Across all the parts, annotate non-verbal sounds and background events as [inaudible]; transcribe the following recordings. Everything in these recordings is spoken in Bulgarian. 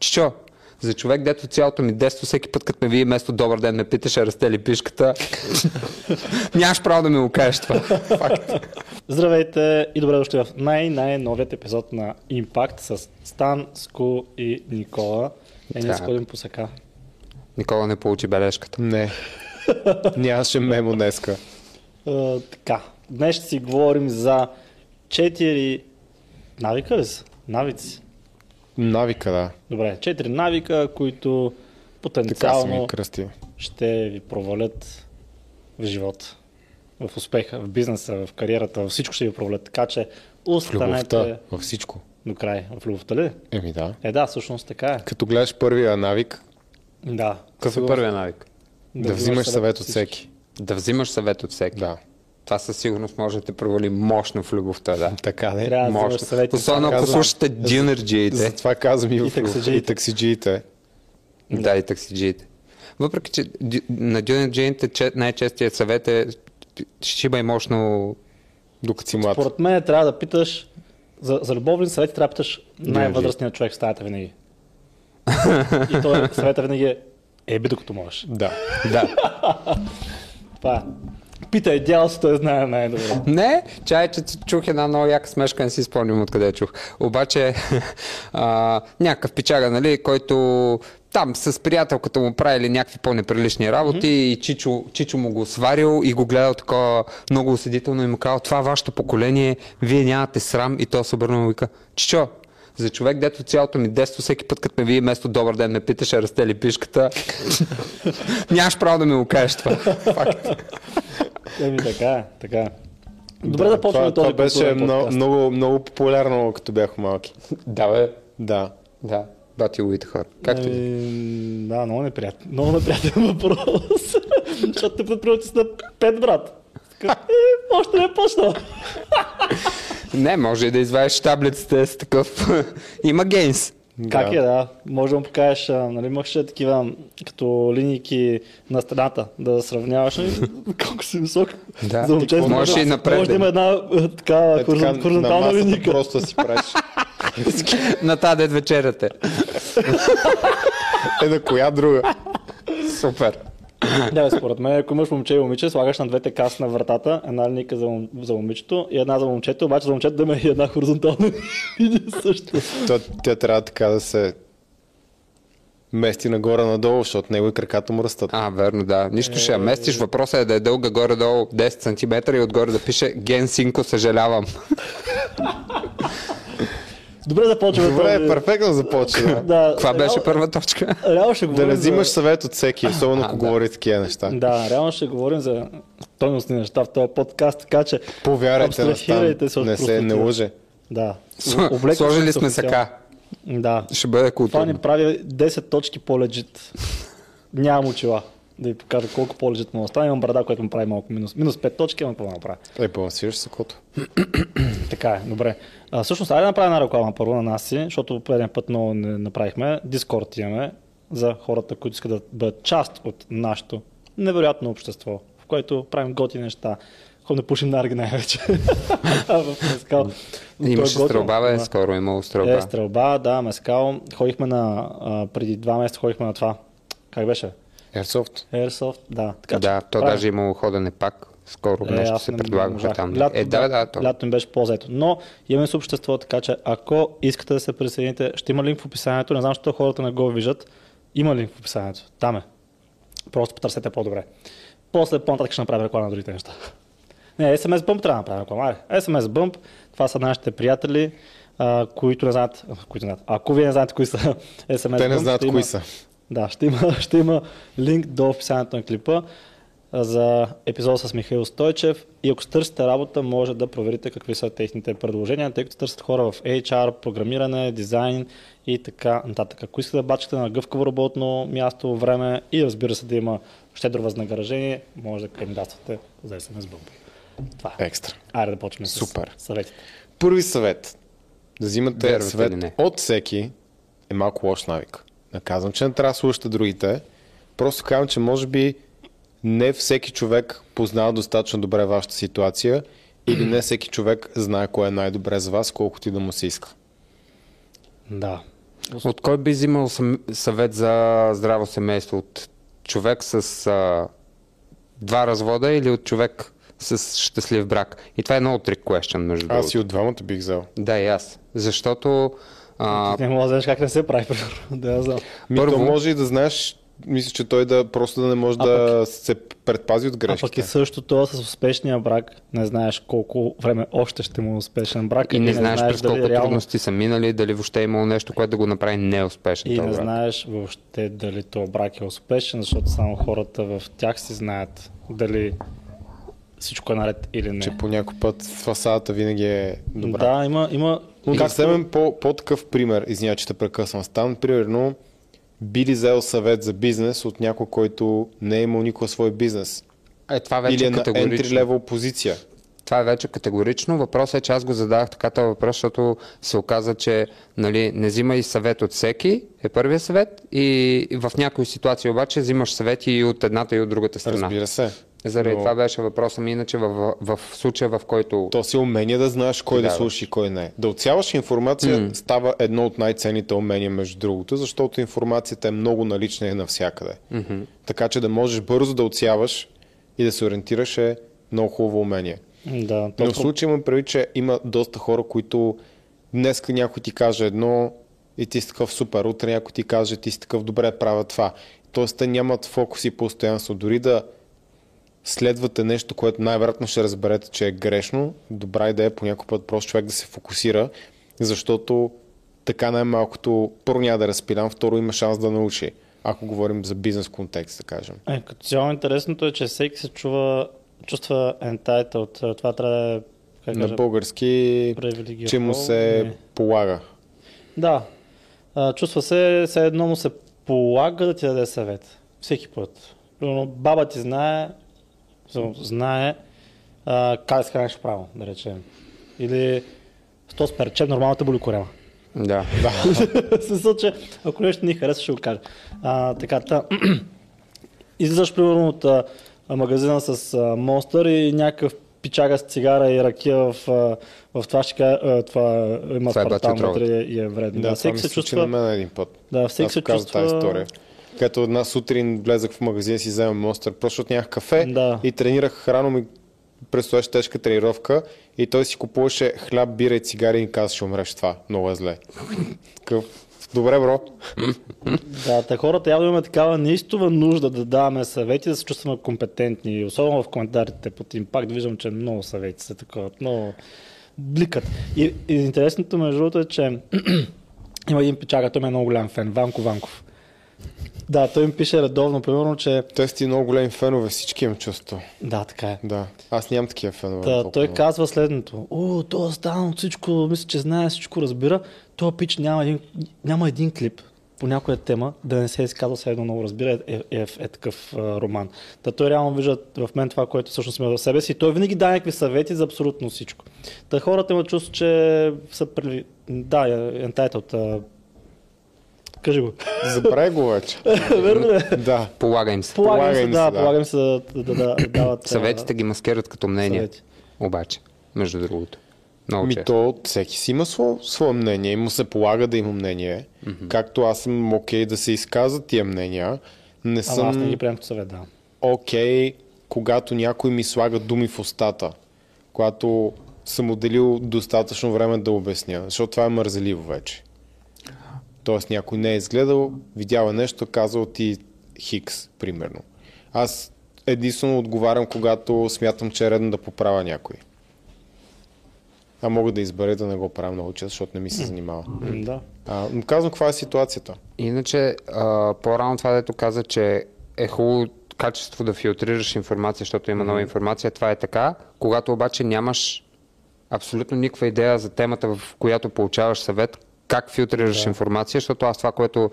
Чичо, за човек, дето цялото ми детство, всеки път, като ме вие вместо добър ден ме питаше, расте ли пишката, [laughs] нямаш право да ми го кажеш това. Факт. Здравейте и добре дошли в най-най-новият епизод на Impact с Стан, Ску и Никола. Е, ние Так. се ходим по сака. Никола не получи бележката. Не. [laughs] Нямаше мемо днеска. А, така, днес ще си говорим за 4 навика ли са? Навици. Навика, да. Добре, 4 навика, които Така си ми потенциално ще ви провалят в живота. В успеха, в бизнеса, в кариерата, във всичко ще ви провалят. Така че В останете любовта, във всичко. до край. В любовта ли? Еми да. Е, да, всъщност така е. Като гледаш първия навик, Да. Какъв е първият навик? да, взимаш съвет от всеки. Да взимаш съвет от всеки. Да. Това със сигурност може да те провали мощно в любовта, да. Така да е. Трябва да Мощно. съвети. Особено ако Казвам. слушате дюнерджиите. Затова казвам и, в таксиджиите. и таксиджиите. Да, и таксиджиите. Въпреки, че на дюнерджиите че- най-честият съвет е шибай мощно Докато си млад. Според мен трябва да питаш, за, за любовни съвети трябва да питаш най-възрастният човек в стаята винаги. И той [laughs] съвета винаги е еби докато можеш. Да. Да. [laughs] Това е. Питай дял си, той знае най-добре. Не, чай, че чух една много яка смешка, не си спомням откъде чух. Обаче, [laughs] а, някакъв пичага, нали, който там с приятелката му правили някакви по-неприлични работи mm-hmm. и Чичо, Чичо му го сварил и го гледал такова много осъдително и му казал, това вашето поколение, вие нямате срам и то се обърна му вика, Чичо, за човек, дето цялото ми детство, всеки път, като ме вие вместо добър ден ме питаше, расте ли пишката, [laughs] нямаш право да ми го кажеш това. Факт. Еми така е, така е. Добре да почваме това, този това беше много, много, много популярно, като бяхме малки. Да, бе. Да. Да, бати луите хора. Както и да е. Да, много неприятен. Много неприятен [laughs] въпрос. Защото те път приятел на пет брат. Е, още не е почнал. Не, може и да извадиш таблицата с такъв. [laughs] Има гейнс. Как да. е, да. Може да му покажеш, а, нали имаше такива като линейки на стената, да сравняваш нали, [laughs] колко си висок. Да. За момчето Можеш може и да- напред, Може да да. има една е, така, Е, хоризон- хоризонтална масата линейка. Просто си правиш. [laughs] На тази дед вечеряте. Е, на коя друга? Супер. [clears throat] Да, според мен, ако имаш момче и момиче, слагаш на двете каси на вратата, една линейка за, мом- за момичето и една за момчето, обаче за момчето да има и една хоризонтална [laughs] линия също. То, тя трябва така да се мести нагоре-надолу, защото него и краката му растат. А, верно, да. Нищо ще я местиш. Въпросът е да е дълга горе-долу 10 см и отгоре да пише Ген Синко, съжалявам. [laughs] Добре, започваме. Добре, този- перфектно започна. [laughs] да. Да, Това беше първа точка. Реално ще Да говорим не за- взимаш съвет от всеки, особено ако да. говори такива неща. Да, реално ще говорим за стойностни неща в този подкаст, така че Повярвайте на се от не се не простотия. лъже. Да. Облекли Сложили сме сака. Да. Ще бъде Това ни културно. прави 10 точки по-легит. Нямам очила. Да ви покажа колко по-легит му остане. Имам брада, което му прави малко минус. Минус 5 точки, ама какво направя. Е, балансираш сакото. [clears throat] Така е, добре. А, всъщност, айде да направим една реклама първо на нас си, защото предния път много не направихме. Дискорд имаме за хората, които искат да бъдат част от нашето невероятно общество, в което правим готини неща. Ходим да пушим нарги най-вече. [laughs] е Имаше готино. стрелба, бе. Скоро имало Е, стрелба. стрелба, да, Мескал. Ходихме на, преди два месеца ходихме на това. Как беше? Airsoft. Airsoft, да. Така, Да, че то правим. даже имало ходене пак. Скоро Е, нещо се не предлагаше там. Лято, Е, да, да, то. Лято ми беше по-заето. Но имаме с общество, така че ако искате да се присъедините, ще има линк в описанието. Не знам, защо хората не го виждат. Има линк в описанието. Там е. Просто потърсете по-добре. После по-нататък ще направим реклама на другите неща. Не, SMS Bump трябва да направим реклама. SMS Bump, това са нашите приятели, а, които не знаят, които не знаят. Ако вие не знаете кои са [laughs] SMS Те не знаят кои има- са. Да, ще има, [laughs] ще има линк до описанието на клипа за епизода с Михаил Стойчев и ако търсите работа, може да проверите какви са техните предложения, тъй като търсят хора в HR, програмиране, дизайн и така нататък. Ако искате да бачкате на гъвкаво работно място, време и разбира се да има щедро възнаграждение, може да кандидатствате за SMS Bump. Това е. Екстра. Айде да почнем с Супер. съветите. Първи съвет. Да взимате Вярвате или съвет не? от всеки е малко лош навик. Не казвам, че не трябва да слушате другите. Просто казвам, че може би не всеки човек познава достатъчно добре вашата ситуация или не всеки човек знае кое е най-добре за вас, колкото и да му се иска. Да. От кой би взимал съвет за здраво семейство? От човек с а, два развода или от човек с щастлив брак? И това е много трик question, между Аз другото. и от двамата бих взел. Да, и аз. Защото а, Не мога да знаеш как не се прави, примерно. Да, я знам. Първо- то може и да знаеш, мисля, че той да просто да не може А да се предпази от А пък и грешките. също това с успешния брак, не знаеш колко време още ще му е успешен брак и не знаеш през колко реално- трудности са минали, дали въобще е имало нещо, което да го направи неуспешен. И не брак. знаеш въобще дали този брак е успешен, защото само хората в тях си знаят дали всичко е наред или не. Че по някой път фасадата винаги е добра. Да, има, има Но както- вземем по, по-такъв пример, извиня, че те прекъсвам. Стан, примерно, би ли взел съвет за бизнес от някой, който не е имал никога свой бизнес? Е, това вече Или е на entry-level позиция? Това е вече категорично. Въпросът е, че аз го задах така този въпрос, защото се оказа, че нали, не взимай съвет от всеки, е първият съвет, и в някои ситуации обаче взимаш съвети и от едната и от другата страна. Разбира се. Заради Но това беше въпросът ми, иначе в, в, в случая, в който... То си умение да знаеш кой да Да, слушаш и кой не. Да отсяваш информация става едно от най-ценните умения, между другото, защото информацията е много налична и навсякъде. Така че да можеш бързо да отсяваш и да се ориентираш е много хубаво умение. Да, Но в случая имам предвид, че има доста хора, които днес някой ти каже едно и ти си такъв супер, утре някой ти каже ти си такъв добре правя това. Тоест те нямат фокус и постоянство. Дори да следвате нещо, което най-вероятно ще разберете, че е грешно, добра идея е по някой път просто човек да се фокусира, защото така най-малкото първо няма да разпилям, второ има шанс да научи, ако говорим за бизнес контекст, да кажем. Е, като цяло интересното е, че всеки се чува, чувства entitled. Това трябва да е как На кажа, български, че му се Не. полага. Да. А, чувства се, все едно му се полага да ти даде съвет. Всеки път. Примерно, баба ти знае, знае а, как да се храниш право, да речем. Или сто с перче, нормално те боли корема. Да. [laughs] В смисъл, че ако нещо не ни харесва, ще го кажа. А, така, та, [clears throat] излизаш примерно от а, магазина с а, Монстър и някакъв пичага с цигара и ракия в, в това ще кажа, това има Това е вътре и е вредно. Да, Да, всеки се чувства... на мен един път. Да, всеки Аз се казвам чувства... тази история. Като една сутрин влезах в магазин си взема Монстър, просто защото нямах кафе Да. и тренирах рано ми предстояше тежка тренировка и той си купуваше хляб, бира и цигари и каза, ще умреш това. Много е зле. Добре, бро. Да, те хората явно имаме такава неистова нужда да даваме съвети, да се чувстваме компетентни. Особено в коментарите под импакт виждам, че много съвети са такова, много бликат. И, и интересното между другото е, че [clears throat] има един печага, той е много голям фен, Ванко Ванков. Да, той ми пише редовно, примерно, че... Те сте много големи фенове, всички имам чувство. Да, така е. Да. Аз нямам такива фенове. Толкова той много. казва следното. О, то стана от всичко, мисля, че знае, всичко разбира. То пич няма един, няма един клип по някоя тема, да не се е изказва все едно много разбира, е, е, е, е такъв а, роман. Та той реално вижда в мен това, което всъщност има в себе си. Той винаги дава някакви съвети за абсолютно всичко. Та хората имат чувство, че са прели... Да, е entitled. Кажи го. Забравяй го вече. [laughs] Верно е. да. Полага им се. Полагам Полага се, да, да. полагам се да, да, да, да дават... [clears throat] Съветите ги маскират като мнение. съвети. Обаче, между другото. Много Ми често. то всеки си има свое, свое мнение и му се полага да има мнение. Както аз съм окей да се изказват тия мнения. Не Ама аз не съм ги приемам съвет, да. окей, когато някой ми слага думи в устата, когато съм отделил достатъчно време да обясня, защото това е мързеливо вече. Тоест някой не е изгледал, видял е нещо, казал ти хикс, примерно. Аз единствено отговарям, когато смятам, че е редно да поправя някой. А мога да избера да не го правя много често, защото не ми се занимава. Да. А, но казвам каква е ситуацията. Иначе, а, по-рано това, дето каза, че е хубаво качество да филтрираш информация, защото има нова информация, това е така. Когато обаче нямаш абсолютно никаква идея за темата, в която получаваш съвет, как филтрираш Да. информация, защото аз това, което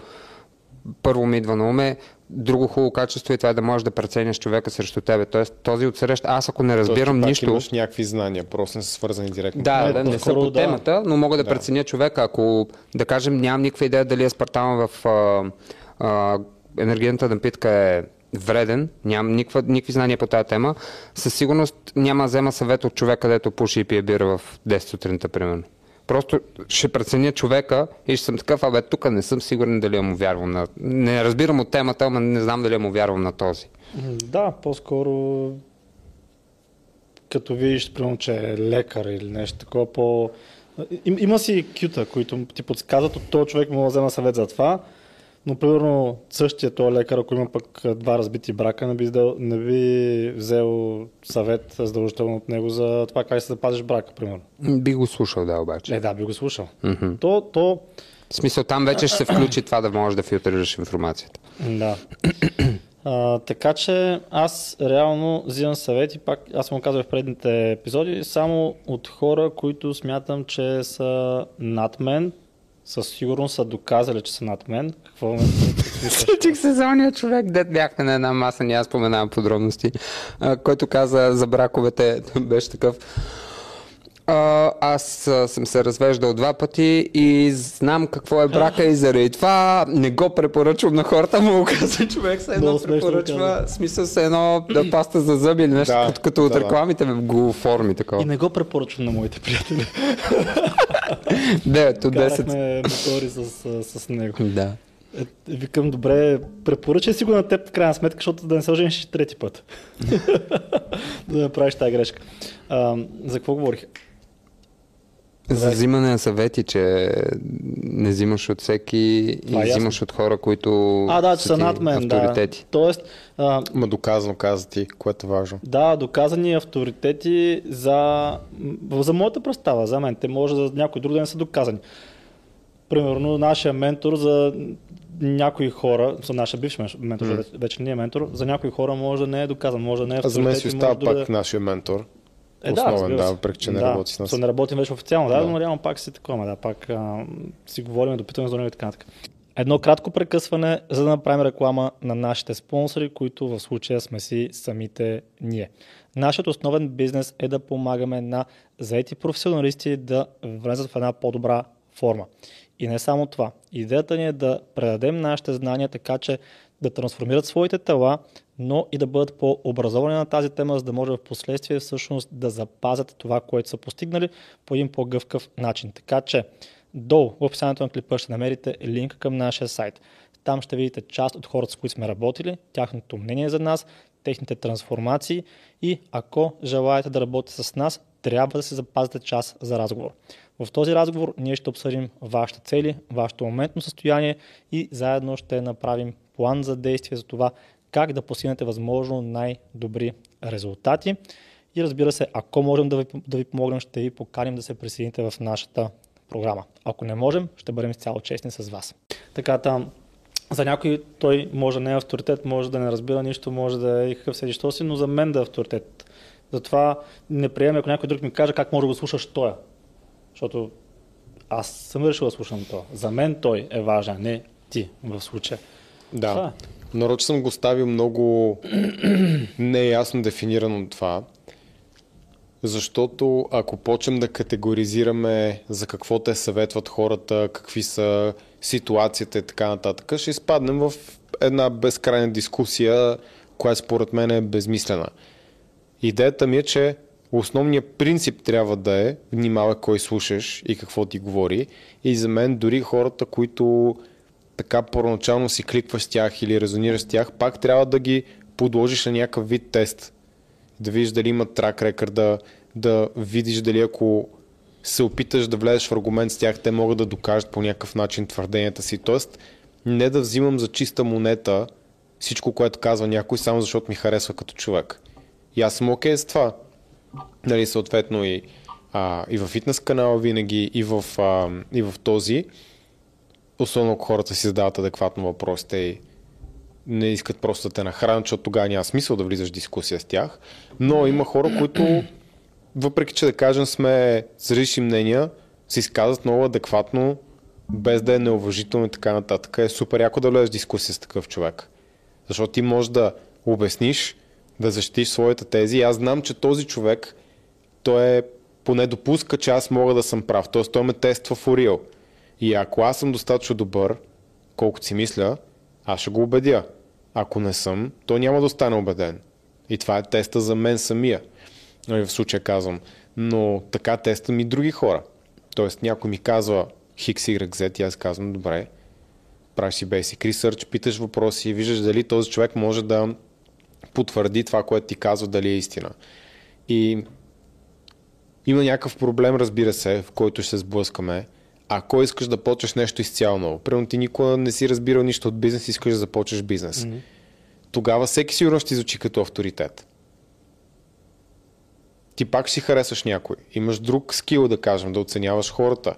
първо ми идва на ум е друго хубаво качество и това е да можеш да преценяш човека срещу тебе. Тоест този отсрещ, аз ако не разбирам Тоест, нищо... имаш някакви знания, просто не са свързани директно. Да, да, не са по темата, но мога да, Да. преценя човека. Ако, да кажем, нямам никаква идея дали аспартама в а, а, енергийната напитка е вреден, нямам никаква, никакви знания по тази тема, със сигурност няма да взема съвет от човека, където пуши и пие бира в 10 сутринта, примерно. Просто ще преценя човека и ще съм такъв, абе, тук не съм сигурен дали му вярвам на... Не разбирам от темата, ама не знам дали му вярвам на този. Да, по-скоро като видиш, примерно, че е лекар или нещо такова по... Им, има си кюта, които ти подсказват от този човек мога да взема съвет за това, но примерно същия този лекар, ако има пък два разбити брака, не би, издал, не би взел съвет задължително от него за това как се запазиш брака, примерно. Би го слушал, да, обаче. Е, да, би го слушал. Мгм. То, то, В смисъл, там вече ще се включи това да можеш да филтрираш информацията. Да. А, така че аз реално взимам съвети, пак аз го казал в предните епизоди, само от хора, които смятам, че са над мен, със сигурност са доказали, че са над мен. Какво ме Сетих се за ония човек, дет бяхме на една маса, няма споменавам подробности, който каза за браковете, [laughs] беше такъв. А, аз съм се развеждал два пъти и знам какво е брака и заради това не го препоръчвам на хората, му го каза човек, се едно Много смешно го препоръчва, смисъл се едно да [clears throat] паста за зъби или нещо, Да, като, като от да, да. рекламите го оформи такова. И не го препоръчвам на моите приятели. [laughs] 9 от 10. Карахме мотори с, с, с него. Да. Е, викам, добре, препоръчай си го на теб в крайна сметка, защото да не се ожениш трети път. [laughs] да не правиш тази грешка. А, за какво говорих? За взимане на съвети, че не взимаш от всеки и е взимаш от хора, които А, да, са ти над мен, да. авторитети. Тоест, а, Ма доказано каза ти, което е важно. да, доказани авторитети за, за моята представа, за мен. Те може за някой друг да не са доказани. Примерно, нашия ментор за някои хора, за нашия бивш мен- ментор, вече, вече не е ментор, за някои хора може да не е доказан, може да не е А за мен авторитет си остава пак нашия ментор. Е, Основен, да, въпреки че не да, работи с нас. Не работим вече официално, да, Да. но реално пак си такова, да, пак а, си говорим, допитваме за него и така нататък. Едно кратко прекъсване, за да направим реклама на нашите спонсори, които в случая сме си самите ние. Нашият основен бизнес е да помагаме на заети професионалисти да влезат в една по-добра форма. И не само това. Идеята ни е да предадем нашите знания така, че да трансформират своите тела, но и да бъдат по-образовани на тази тема, за да може в последствие всъщност да запазят това, което са постигнали по един по-гъвкав начин. Така че долу в описанието на клипа ще намерите линк към нашия сайт. Там ще видите част от хората, с които сме работили, тяхното мнение за нас, техните трансформации и ако желаете да работите с нас, трябва да се запазите час за разговор. В този разговор ние ще обсъдим вашите цели, вашето моментно състояние и заедно ще направим план за действие за това как да постигнете възможно най-добри резултати. И разбира се, ако можем да ви, да ви помогнем, ще ви поканим да се присъедините в нашата програма. Ако не можем, ще бъдем изцяло честни с вас. Така там, за някой той може да не е авторитет, може да не разбира нищо, може да е и какъв седи що си, но за мен да е авторитет. Затова не приемам, ако някой друг ми каже как може да го слушаш той. Защото аз съм решил да слушам това. За мен той е важен, не ти в случая. Това Да. е. Нарочно съм го ставил много [clears throat] неясно дефинирано това, защото ако почнем да категоризираме за какво те съветват хората, какви са ситуацията и така нататък, ще изпаднем в една безкрайна дискусия, която според мен е безмислена. Идеята ми е, че основният принцип трябва да е внимавай кой слушаш и какво ти говори. И за мен дори хората, които така първоначално си кликваш с тях или резонираш с тях, пак трябва да ги подложиш на някакъв вид тест. Да видиш дали имат трак рекърда, да видиш дали ако се опиташ да влезеш в аргумент с тях, те могат да докажат по някакъв начин твърденията си. Тоест, не да взимам за чиста монета всичко, което казва някой, само защото ми харесва като човек. И аз съм окей с това. Нали, съответно и, а, и в фитнес канала винаги, и в, а, и в този. Особено ако хората си задават адекватно въпросите и не искат просто да те нахранят, защото тогава няма смисъл да влизаш в дискусия с тях. Но има хора, които, въпреки че да кажем сме с мнения, се изказват много адекватно, без да е неуважително и така нататък. Е супер яко да влезеш в дискусия с такъв човек. Защото ти можеш да обясниш, да защитиш своите тези. Аз знам, че този човек, той е поне допуска, че аз мога да съм прав. Тоест той ме тества в Урил. И ако аз съм достатъчно добър, колкото си мисля, аз ще го убедя. Ако не съм, то няма да остане убеден. И това е теста за мен самия. Нали, В случая казвам. Но така тествам и други хора. Тоест някой ми казва X, Y, и аз казвам, добре, правиш си basic research, питаш въпроси, виждаш дали този човек може да потвърди това, което ти казва, дали е истина. И има някакъв проблем, разбира се, в който ще се сблъскаме. Ако искаш да почнеш нещо изцяло ново, примерно ти никога не си разбирал нищо от бизнес, искаш да започнеш бизнес. Mm-hmm. Тогава всеки сигурно ще изучи като авторитет. Ти пак си харесваш някой. Имаш друг скил, да кажем, да оценяваш хората.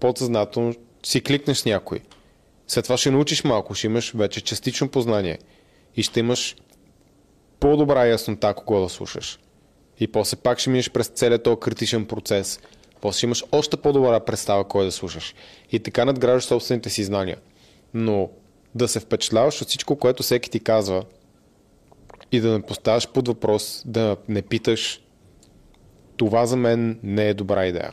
Подсъзнателно си кликнеш с някой. След това ще научиш малко, ще имаш вече частично познание и ще имаш по-добра яснота кого да слушаш. И после пак ще минеш през целият този критичен процес. После имаш още по-добра представа кой да слушаш. И така надграждаш собствените си знания. Но да се впечатляваш от всичко, което всеки ти казва и да не поставяш под въпрос, да не питаш, това за мен не е добра идея.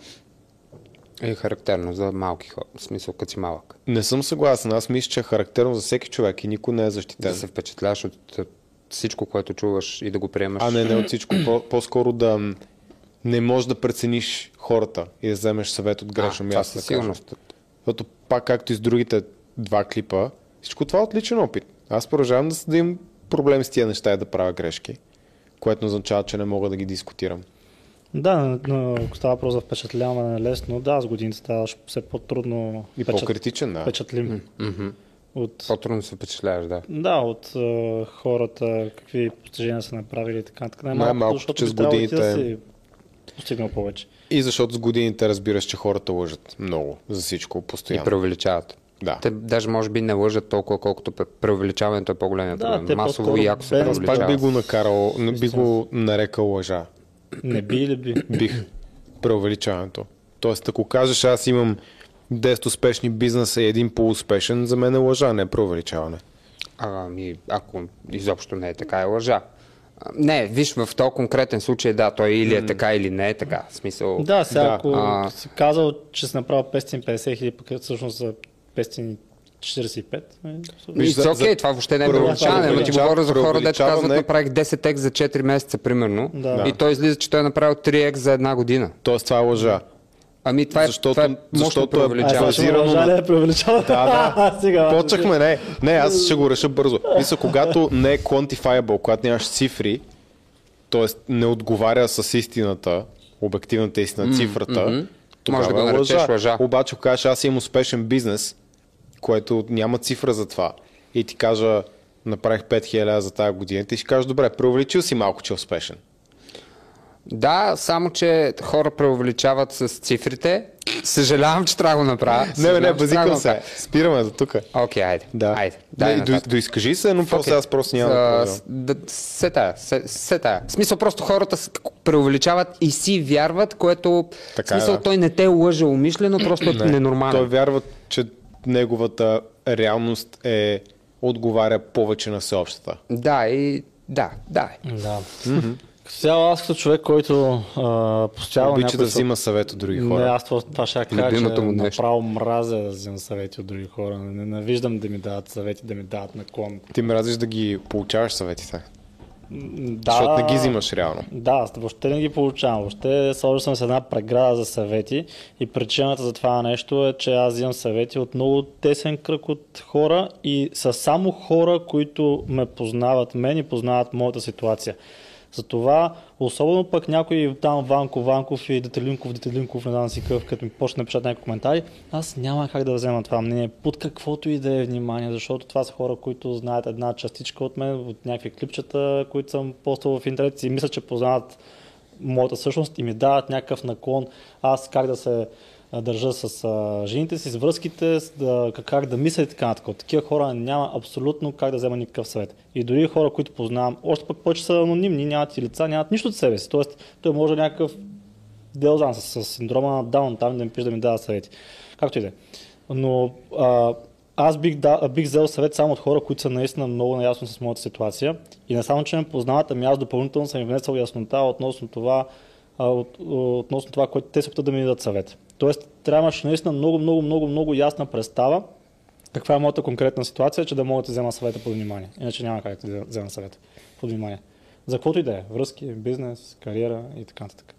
Е характерно за малки хора, в смисъл като си малък. Не съм съгласен. Аз мисля, че е характерно за всеки човек и никой не е защитен. Да се впечатляваш от всичко, което чуваш и да го приемаш. А не, не от всичко. [clears throat] По- по-скоро да не можеш да прецениш хората и да вземеш съвет от грешно а, място. Това сигурност. Защото пак както и с другите два клипа, всичко това е отличен опит. Аз продължавам да, да имам проблем с тия неща и да правя грешки, което означава, че не мога да ги дискутирам. Да, но ако става въпрос за впечатляване е лесно, да, с годините ставаш все по-трудно И впечат- по-критичен, да. впечатлим. Мгм. От, По-трудно се впечатляваш, да. да, от е, хората, какви постижения са направили и така. така Най-малкото, защото че с ти да годините- си постигнал повече. И защото с годините разбираш, че хората лъжат много за всичко, И постоянно. преувеличават. Да. Те даже може би не лъжат толкова, колкото пре- преувеличаването е по-големия Да, проблем. Масово и яко се Аз пак би преувеличават. го накарал, би го нарекал лъжа. Не би или би? бих преувеличаването. Тоест, ако кажеш, аз имам 10 успешни бизнеса и един полуспешен, за мен е лъжа, не е преувеличаване. Ами, ако изобщо не е така, е лъжа. Не, виж, в този конкретен случай, да, той или е така, или не е така. В смисъл, Да, сега Да. ако А. си казал, че си направил 550 хиляди, пък всъщност за 545, е, супер. Виж, за- окей, за- това въобще не е преувеличаване, но ти говоря за хора, дето казват, направих 10 екс за 4 месеца, примерно, Да. и той излиза, че той е направил 3 екс за една година. Тоест, това е лъжа. Ами това е, Защото- това е защото е- базирано на- е? Да, да. [laughs] Сега, Почнахме, не. Не, аз ще го реша бързо. Мисля, когато не е quantifiable, когато нямаш цифри, т.е. не отговаря с истината, обективната истина, цифрата, мгм. тогава Може да го наречеш лъжа. лъжа. Обаче, ако кажеш, аз имам успешен бизнес, което няма цифра за това, и ти кажа, направих 5000 лева за тази година, ти ще кажеш, добре, преувеличил си малко, че е успешен. Да, само че хора преувеличават с цифрите. Съжалявам, че трябва да го направя. Не, не, да базикам се. Спираме до тук. Окей, айде. Да. Айде. да, Дай до, доизкажи се, но после аз просто няма да А, продължавам. с- да, се тая, се, се тая. В смисъл просто хората преувеличават и си вярват, което Така в е, смисъл да. той не те лъже умишлено, просто е ненормално. Той вярва, че неговата реалност е отговаря повече на всеобщата. Да, и да, да. Да. Като цяло аз като човек, който а, постоянно Обича да взима съвет от други Не, хора. аз това, това ще кажа, че му нещо. направо мразя да вземам съвети от други хора. Ненавиждам да ми дават съвети, да ми дават наклон. Ти мразиш да ги получаваш съветите. Да, Защото не ги взимаш реално. Да, въобще не ги получавам. Въобще сложил съм с една преграда за съвети и причината за това нещо е, че аз взимам съвети от много тесен кръг от хора и са само хора, които ме познават мен и познават моята ситуация. Затова, особено пък някой там Ванко Ванков и Детелинков, Детелинков, не знам си какъв, като ми почне да пишат някакви коментари, аз няма как да взема това мнение под каквото и да е внимание, защото това са хора, които знаят една частичка от мен, от някакви клипчета, които съм постал в интернет и мисля, че познават моята същност и ми дават някакъв наклон. Аз как да се държа с а, жените си, с връзките, с да, как- да мисля и така нататък. Такива хора няма абсолютно как да взема никакъв съвет. И дори хора, които познавам, още пък повече са анонимни, нямат и лица, нямат нищо от себе си. Тоест, той може някакъв делзан с, с синдрома на Даун, там да ми пише да ми дава съвети. Както и да е. Но а, аз бих, да, бих взел съвет само от хора, които са наистина много наясно с моята ситуация. И не само, че ме познават, ами аз допълнително съм им внесъл яснота относно това, а, от, относно това, което те се опитат да ми дадат съвет. Тоест, трябваше наистина много, много, много, много ясна представа каква е моята конкретна ситуация, че да мога да взема съвета под внимание. Иначе няма как да взема съвета под внимание. За каквото и да е. Връзки, бизнес, кариера и така нататък.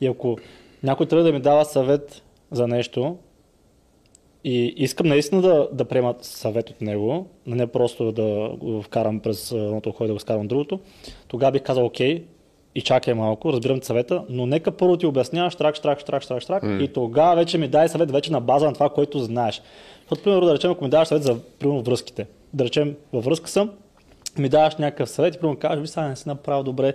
И ако някой трябва да ми дава съвет за нещо и искам наистина да, да приема съвет от него, не просто да го вкарам през едното ухо и да го скарам другото, тогава бих казал окей, и чакай малко, разбирам съвета, но нека първо ти обясняваш штрак, штрак, штрак, штрак, штрак mm. и тогава вече ми дай съвет вече на база на това, което знаеш. Защото, примерно, да речем, ако ми даваш съвет за примерно, връзките, да речем, във връзка съм, ми даваш някакъв съвет и примерно кажеш, ви сега не си направил добре,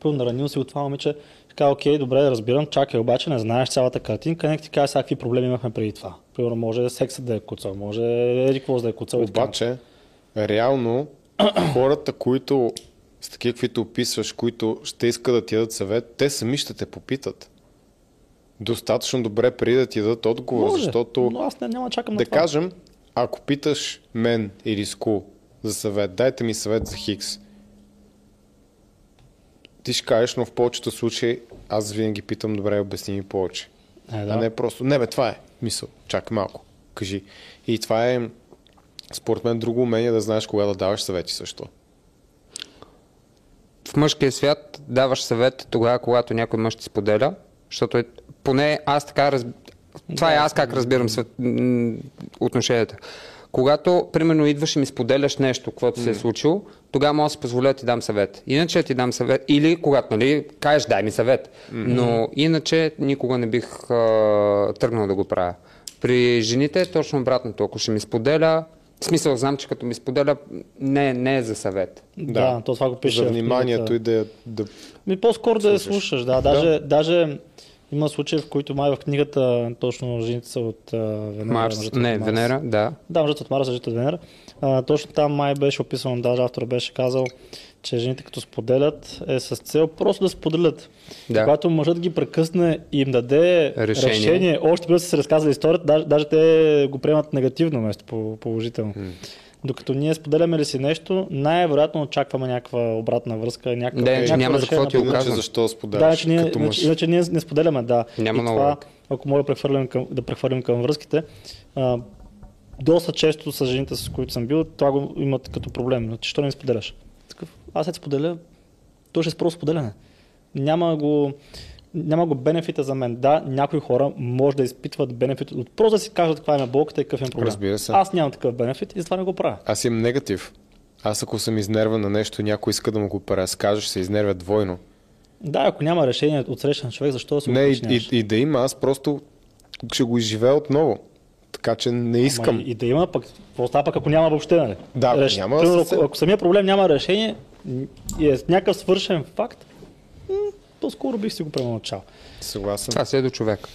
примерно наранил си от това момиче, така, окей, добре, разбирам, чакай, обаче не знаеш цялата картинка, нека ти кажа всякакви проблеми имахме преди това. Примерно, може сексът да е куцал, може еди какво да е куцал. Обаче, реално, хората, които с такива, каквито описваш, които ще искат да ти дадат съвет, те сами ще те попитат. Достатъчно добре преди да ти дадат отговор, Може, защото но аз не, няма да чакам да това. кажем, ако питаш мен или Ску за съвет, дайте ми съвет за Хикс. Ти ще кажеш, но в повечето случаи аз винаги питам, добре, обясни ми повече. Е, А не просто, не бе, това е мисъл, чакай малко, кажи. И това е, според мен, друго умение да знаеш кога да даваш съвети също. В мъжкия свят даваш съвет тогава, когато някой мъж ти споделя, защото е, поне аз така раз... Това е аз как разбирам свет... отношенията. Когато, примерно, идваш и ми споделяш нещо, каквото се е случило, тогава мога да си позволя да ти дам съвет. Иначе ти дам съвет. Или когато, нали, кажеш, дай ми съвет. Но иначе никога не бих а, тръгнал да го правя. При жените е точно обратното. Ако ще ми споделя, в смисъл, знам, че като ми споделя, не, не е за съвет. Да, то това го пише. За вниманието и да, да Ми по-скоро да я Слушаш. да. Даже, даже има случаи, в които май в книгата точно жените са от а, Венера. Марс, не, от Марс. Венера, да. Да, мъжете от Марс, жените от Венера. А, точно там май беше описано, даже автор беше казал, че жените като споделят е с цел просто да споделят. Да. Когато мъжът ги прекъсне и им даде Решение. решение, още преди да са се разказали историята, даже, даже те го приемат негативно, вместо по- положително. Докато ние споделяме ли си нещо, най-вероятно очакваме някаква обратна връзка, някаква, Да, някакво няма за какво ти го казвам. защо да, споделяш иначе ние, като мъж. иначе, ние не споделяме, да. Няма и много това, ако мога да прехвърлим към, да прехвърлим към връзките, а, доста често с жените, с които съм бил, това го имат като проблем. Но ти що не споделяш? Такъв, аз се споделя, то ще е просто споделяне. Няма го, няма го бенефита за мен. Да, някои хора може да изпитват бенефит от просто да си кажат каква е болката и какъв е проблем. Разбира се. Аз нямам такъв бенефит и затова не го правя. Аз имам негатив. Аз ако съм изнервен на нещо някой иска да му го преразкаже, ще се изнервя двойно. Да, ако няма решение от срещан човек, защо да се Не, и, и, и да има, аз просто ще го изживея отново. Така че не искам. Ама и, и да има, пък какво става пък ако няма въобще, нали? Да, ако няма, Примерно, се- ако, ако самия проблем няма решение и е някакъв свършен факт, м, по-скоро бих си го премълчал. Съгласен. Това си е до човек.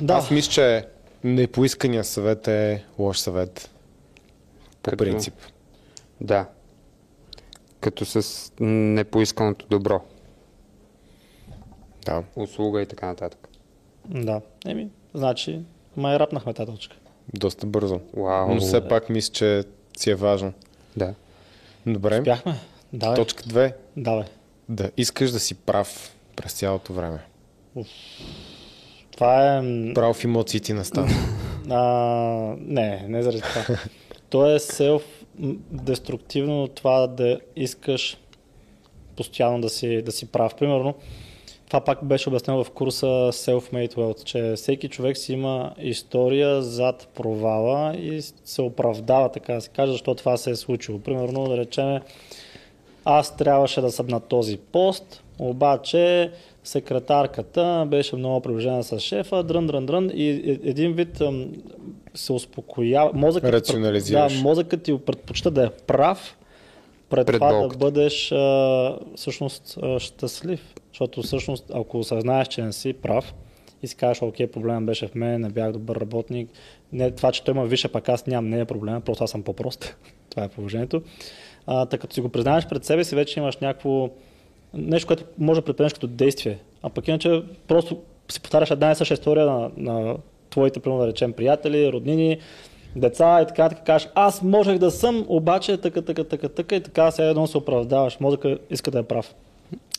Да, Аз мисля, че непоискания съвет е лош съвет. По Като- принцип. Да. Като с непоисканото добро. Да. Услуга и така нататък. да. Еми, значи, май рапнахме тази точка. Доста бързо. Вау. Но все пак мисля, че си е важно. Да. Добре. Бяхме? Давай. Точка 2. Давай. Да искаш да си прав през цялото време. Това е... Прав в емоциите настава. [laughs] А, не, не заради това. То е селф-деструктивно това да искаш постоянно да си, да си прав. Примерно, това пак беше обяснено в курса Self-Made Wealth, че всеки човек си има история зад провала и се оправдава, така да се каже, защо това се е случило. Примерно, да речем, аз трябваше да съм на този пост, обаче секретарката беше много приближена с шефа, дрън, дрън, дрън и е- един вид се успокоява. Мозъкът, Рационализираш. Да, мозъкът ти предпочита да е прав, пред, Пред това да бъдеш а, всъщност а, щастлив. Защото всъщност, ако осъзнаеш, че не си прав и си кажеш, окей, проблемът беше в мен, не бях добър работник, не, това, че той има више, пак аз нямам, не е проблема, просто аз съм по-прост. [laughs] това е положението. А, така като си го признаеш пред себе си, вече имаш някакво нещо, което може да предприемеш като действие. А пък иначе просто си повтаряш една и съща история на, на твоите, примерно да речем, приятели, роднини, деца и така, така кажеш, аз можех да съм, обаче така, така, така, така и така сега едно се оправдаваш. Мозъка иска да е прав.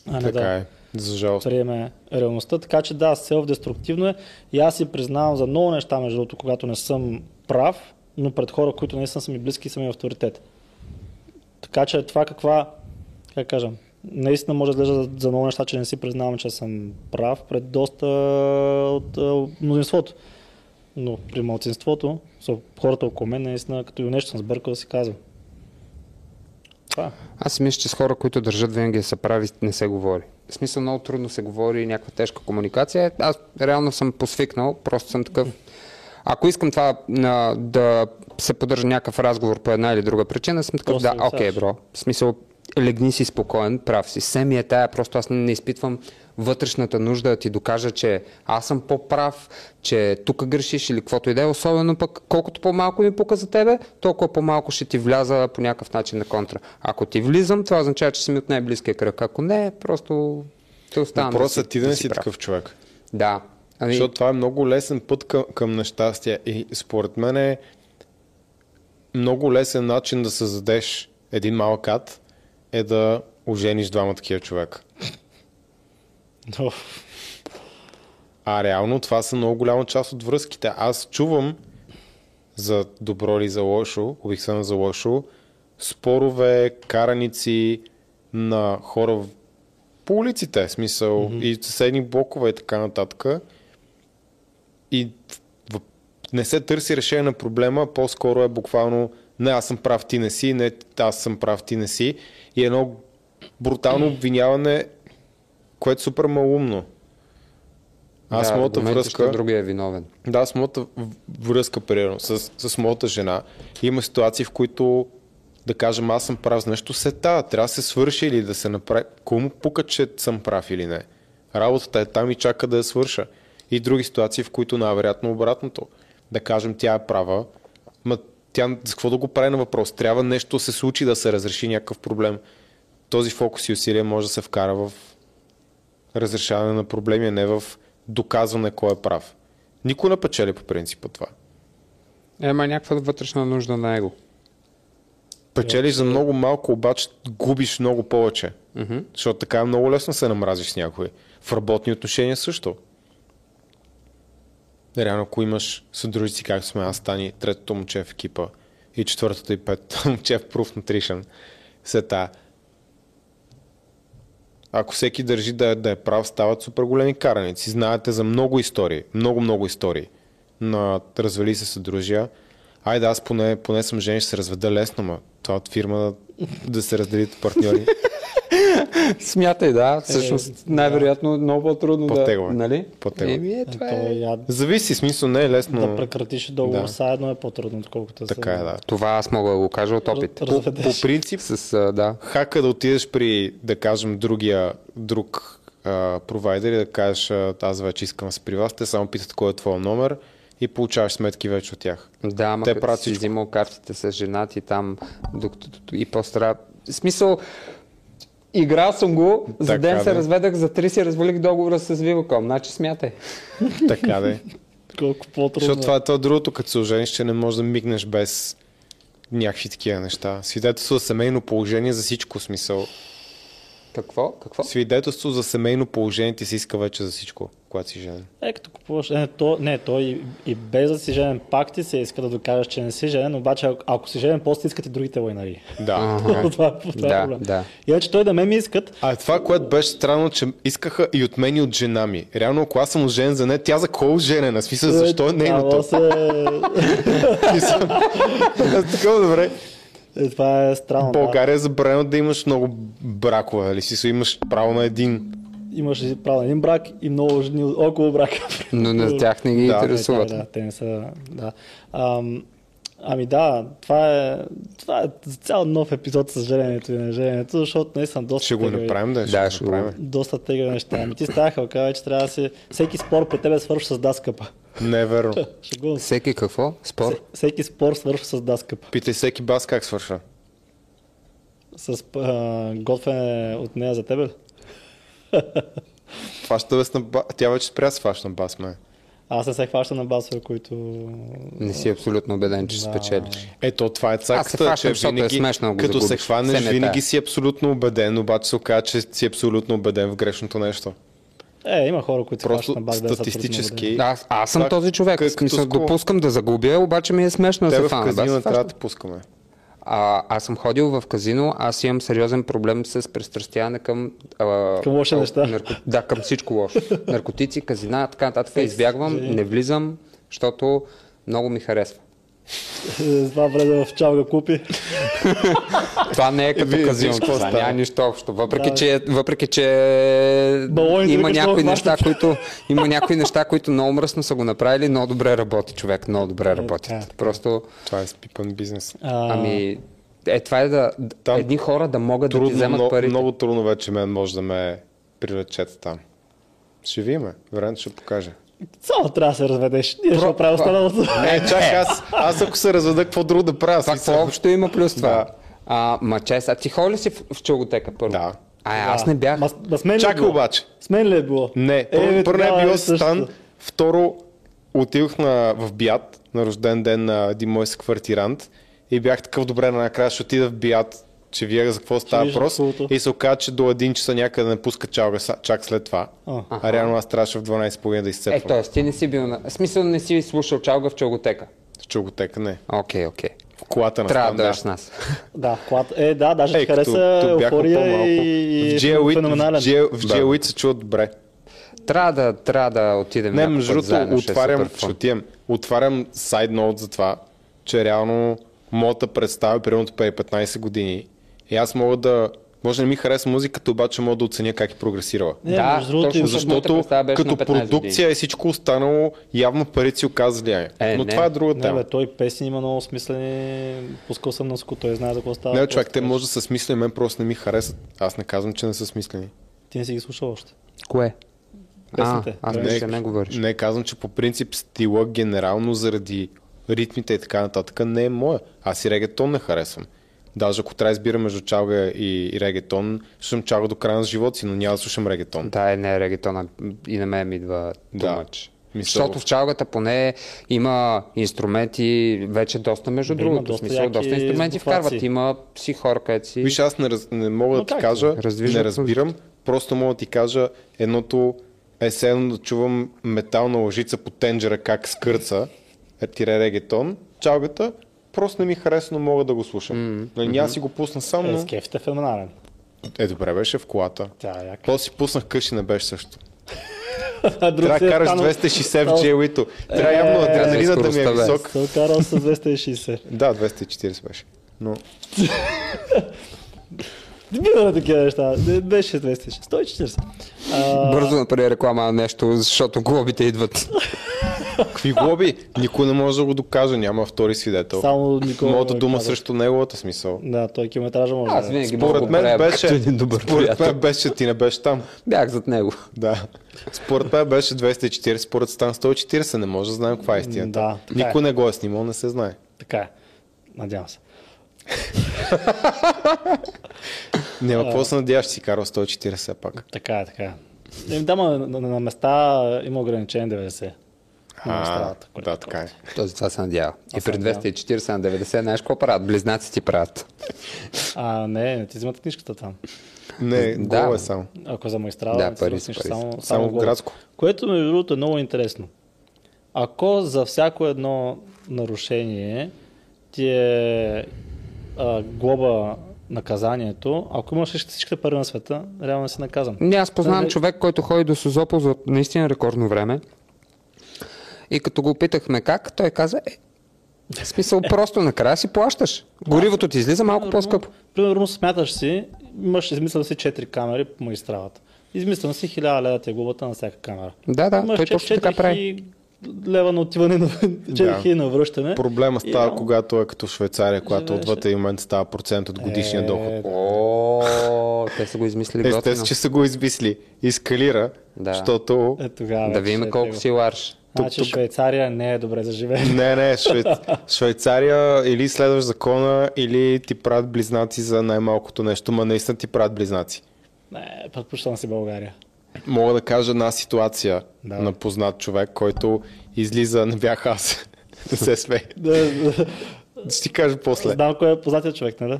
А не така да е. За жалост. приеме реалността. Така че да, селф-деструктивно е. И аз си признавам за много неща, между другото, когато не съм прав, но пред хора, които наистина са ми близки и са ми авторитет. Така че това каква, как кажа, наистина може да изглежда за, много неща, че не си признавам, че съм прав пред доста от а, мнозинството. Но при младсинството, хората около мен, наистина, като и нещо съм сбъркал си казвам. Това. Аз си мисля, че с хора, които държат винаги се прави, не се говори. В смисъл много трудно се говори някаква тежка комуникация. Аз реално съм посвикнал, просто съм такъв. Ако искам това на, да се поддържа някакъв разговор по една или друга причина, съм такъв, да, окей, оставяш. бро. В смисъл, легни си спокоен, прав си. Се ми е тая, просто аз не изпитвам вътрешната нужда да ти докажа, че аз съм по-прав, че тук грешиш или каквото и да е. Особено пък, колкото по-малко ми пука за тебе, толкова по-малко ще ти вляза по някакъв начин на контра. Ако ти влизам, това означава, че си ми от най-близкия кръг. Ако не, просто те оставам. Въпросът ти да не си си прав. такъв човек. Да. Ами, Защото това е много лесен път към, към нещастие и според мен е много лесен начин да създадеш един малък ад е да ожениш двама такива човека. Но, А реално това са много голяма част от връзките. Аз чувам за добро или за лошо, обикновено за лошо, спорове, караници на хора по улиците, смисъл, mm-hmm. и съседни блокове и така нататък. И не се търси решение на проблема, по-скоро е буквално не аз съм прав, ти не си, не аз съм прав, ти не си. И едно брутално [clears throat] обвиняване, което е супер малумно. Аз да, моята връзка... другия е виновен. Да, с моята връзка, примерно, с, с моята жена, има ситуации, в които, да кажем, аз съм прав за нещо, се та, трябва да се свърши или да се направи. Кому пука, че съм прав или не? Работата е там и чака да я свърша. И други ситуации, в които най-вероятно обратното. Да кажем, тя е права, ма тя за какво да го прави на въпрос? Трябва нещо да се случи да се разреши някакъв проблем. Този фокус и усилие може да се вкара в разрешаване на проблеми, а не в доказване кой е прав. Никой не печели по принцип от това. Ема някаква вътрешна нужда на его. Печелиш за много малко, обаче губиш много повече. Мгм. Защото така е много лесно се намразиш с някой. В работни отношения също. Реално, ако имаш съдружици, както сме аз, Тани, третото момче в екипа и четвъртото и петото [laughs] момче в Proof Nutrition, се та. Ако всеки държи да да е прав, стават супер големи караници. Знаете за много истории, много, много истории на развали се съдружия. Айде, аз поне, поне съм жен, ще се разведа лесно, ма това от фирма да, се разделите партньори. [laughs] Смятай, да. Всъщност, най-вероятно много по-трудно По-тегло да... е. Нали? По-тегло. Еми, е, това то е. я, Зависи, смисъл не е лесно. да прекратиш договор Да. заедно е по-трудно, отколкото Така е, да. Това аз мога да го кажа от опит. По, по принцип, С, да. хака да отидеш при, да кажем, другия, друг провайдер и да кажеш, аз вече искам да се при вас, те само питат кой е твой номер и получаваш сметки вече от тях. Да, ама Те като си всичко. взимал картите с женати там, докато и по-стара. Смисъл, играл съм го, за Така, ден се да. разведах, за три си развалих договора с Viva.com. Значи смятай. [laughs] Така да е. Колко по-трудно. Защото това е това другото, като се ожениш, че не можеш да мигнеш без някакви такива неща. Свидетелство за семейно положение за всичко смисъл. Какво? Какво? Свидетелство за семейно положение ти се иска вече за всичко, когато си женен. Е, като купуваш... Не, то, не, то и, и без да си женен пак ти се иска да докажеш, че не си женен, обаче ако, ако си женен, после искат и другите лайнари. Да. Ага. [laughs] това, е- това е Да, проблем. да. Иначе той да ме ми искат, А това, което беше странно, че искаха и от мен и от жена ми. Реално, ако аз съм оженен за нея, тя за кой е оженена? Смисъл, защо е нейното? Се... [laughs] [laughs] Такова добре. Е, това е странно. В България е забранено да имаш много бракове, нали си имаш право на един. Имаш право на един брак и много жени около брака. Но на тях не ги Да, интересуват. Да, те не са... Да. Ам, ами да, това е, това е цял нов епизод с жененето и нежененето, защото наистина доста Ще го тегави- направим да, Да, ще ще го направим. доста тегави неща. Ами ти окей, че трябва да си... Всеки спор при тебе свършва с да скъпа. Не е верно. Шегувам се. Всеки какво? Спор? Всеки спор свършва с да скъпа. Питай всеки бас как свършва. С а, готвене от нея за тебе. [laughs] Фаща на ба... Тя вече спря с фаща на бас, ме. Аз не се хващам на басове, които... Не си абсолютно убеден, че Да. спечелиш. Ето, това е цаката, хващам, че е винаги, смешно да го като се загубиш. хванеш, винаги си абсолютно убеден, обаче се оказа, че си абсолютно убеден в грешното нещо. Е, има хора, които Просто на без да са статистически- И- Аз, аз съм Това- този човек. като В смисъл, кого? допускам да загубя, обаче ми е смешно да се в фана. казино не фащам. трябва да те пускаме. А, аз съм ходил в казино, аз имам сериозен проблем с пристрастяване към... А, Към лоши неща. Нарко... Да, към всичко лошо. [laughs] Наркотици, казина, така нататък. Избягвам, не влизам, защото много ми харесва. Е, Това влезе в чалга купи. Това не е като Вие казино, това няма нищо общо. Въпреки, Да. че, въпреки, че Балоните има някои неща, които, има някои неща, които много мръсно са го направили, много добре работи човек, много добре работят. така е. Просто, Това е спипан бизнес. А, ами, е, това е да, Там едни хора да могат да ти Трудно, вземат много, парите. много трудно вече мен може да ме приречете там. Ще видим. Времето ще покаже. Само трябва да се разведеш. Ние ще Про- направим останалото. Не, чакай, аз, аз ако се разведа, какво друго да правя? Това какво общо има плюс това? Да. А, ма чест, а ти ходи ли си в, в чулготека първо? Да. А, аз не бях. Ма, ма с е Чакай било? обаче. С мен ли е било? Не, първо, бе, първо не е било същото. стан, второ отидох на, в Биат на рожден ден на един мой съквартирант и бях такъв добре накрая ще отида в Биат, че вие за какво става въпрос и се оказа, че до един часа някъде не пуска чалга чак след това. А. А реално аз трябваше в 12.30 да Е, изцепвам. т.е. ти не си бил на... В смисъл не си слушал чалга в чулготека. В чулготека не. Окей, окей. В колата на Трябва да дойдеш с нас. [laughs] Да, клад. Е, да, даже Е, хареса еуфория и, и в GL феноменален. в GL в Да. GL се чува добре. Трябва да, трябва да отидем Не, между другото, е отварям, ще отивам, отварям сайд ноут за това, че реално моята представа примерно преди 15 години и аз мога да, може да не ми хареса музиката, обаче мога да оценя как е прогресирала. Не, Да, между другото, точно Защото като на 15 продукция и всичко останало, явно парите си оказа влияние. Е, Но не. това е друга Не, тема. бе, той песни има много смислени. Пускал съм на ско, той знае за какво става. Не, човек, те може да са смислени, мен просто не ми харесат. Аз не казвам, че не са смислени. Ти не си ги слушал още. Кое? А, Песните. аз Да. мисля, не говориш. Не казвам, че по принцип стила генерално заради ритмите и така нататък не е моя. Аз и регетон не харесвам. Даже ако трябва да избира между чалга и, и регетон, ще слушам чалга до края на живота си, но няма да слушам регетон. Да, е, не, регетона и на мен ми идва Да. Мисъл- Защото в чалгата поне има инструменти, вече доста между Да, другото. доста смисъл, доста инструменти вкарват. Има си хора, където си... Виж, аз не, раз, не мога Но да ти как кажа, Раздвижват не разбирам, просто мога да ти кажа едното е все едно да чувам метална лъжица по тенджера как скърца, е тире регетон, чалгата, просто не ми харесва, но мога да го слушам. Mm-hmm. Нали, аз си го пусна сам, Е, но... скефите е феноменален. Е, добре беше в колата. Тя е яка. После си пуснах къщи, не беше също. Друг Трябва си е да караш станал- 260 в джейлито. Трябва явно Е, адреналина да ми е висок. Той карал с 260. Да, 240 беше. Но [laughs] Бива на такива неща. Не Беше 260. 140. А, Бързо направи реклама на нещо, защото глобите идват. какви глоби? Никой не може да го докаже, няма втори свидетел. Само Никола. Моята дума срещу неговата смисъл. Да, той километража може Аз е. винаги Според мен беше, добър според мен беше, че ти не беше там. Бях зад него. Да. Според мен беше 240, според Стан 140, не може да знаем каква е истината. Да, е. Никой не го е снимал, не се знае. Така е. Надявам се. Няма какво се надяваш, си карал 140 все пак. Така е, така е. Е, Да, на, на, на места има ограничение 90. На А, да, така е. Този това се надява. И при надявам. 240 на 90, знаеш какво правят? Близнаци ти правят. А, не, не ти взимат книжката там. Не, Да. е само. Ако за магистрала, Да, пари пари са. само, Само градско. Което между другото е много интересно. Ако за всяко едно нарушение ти е а, глоба наказанието, ако имаш всичките пари на света, реално си наказан. Не, аз познавам Нали- човек, който ходи до Созопол за наистина рекордно време. И като го питахме как, той каза, е, в смисъл [laughs] просто накрая си плащаш. Горивото ти излиза малко по-скъпо. Примерно смяташ си, имаш измислен си 4 камери по магистралата. Измислен си 1000 лева ти е глобата на всяка камера. Да, да, Имаш той точно така 4000 прави. Лева на отиване на 4000 на връщане. Проблема И става, реално- когато е като Швейцария, когато отвъд един момент става процент от годишния Е, доход. О, те са го измислили готино. Естествено, че са го измисли. Изкалира, Да. защото... Е, тогава Да видим е колко си ларш. Значи тук- Швейцария не е добре за живеене. Не, не, [laughs] Швей... Швейцария или следваш закона, или ти правят близнаци за най-малкото нещо, ма наистина ти правят близнаци. Не, предпочитам си България. Мога да кажа една ситуация Да. на познат човек, който излиза, не бях аз. [laughs] Не се смей. Да, да. Ще ти кажа после. Знам кой е познатия човек, нали?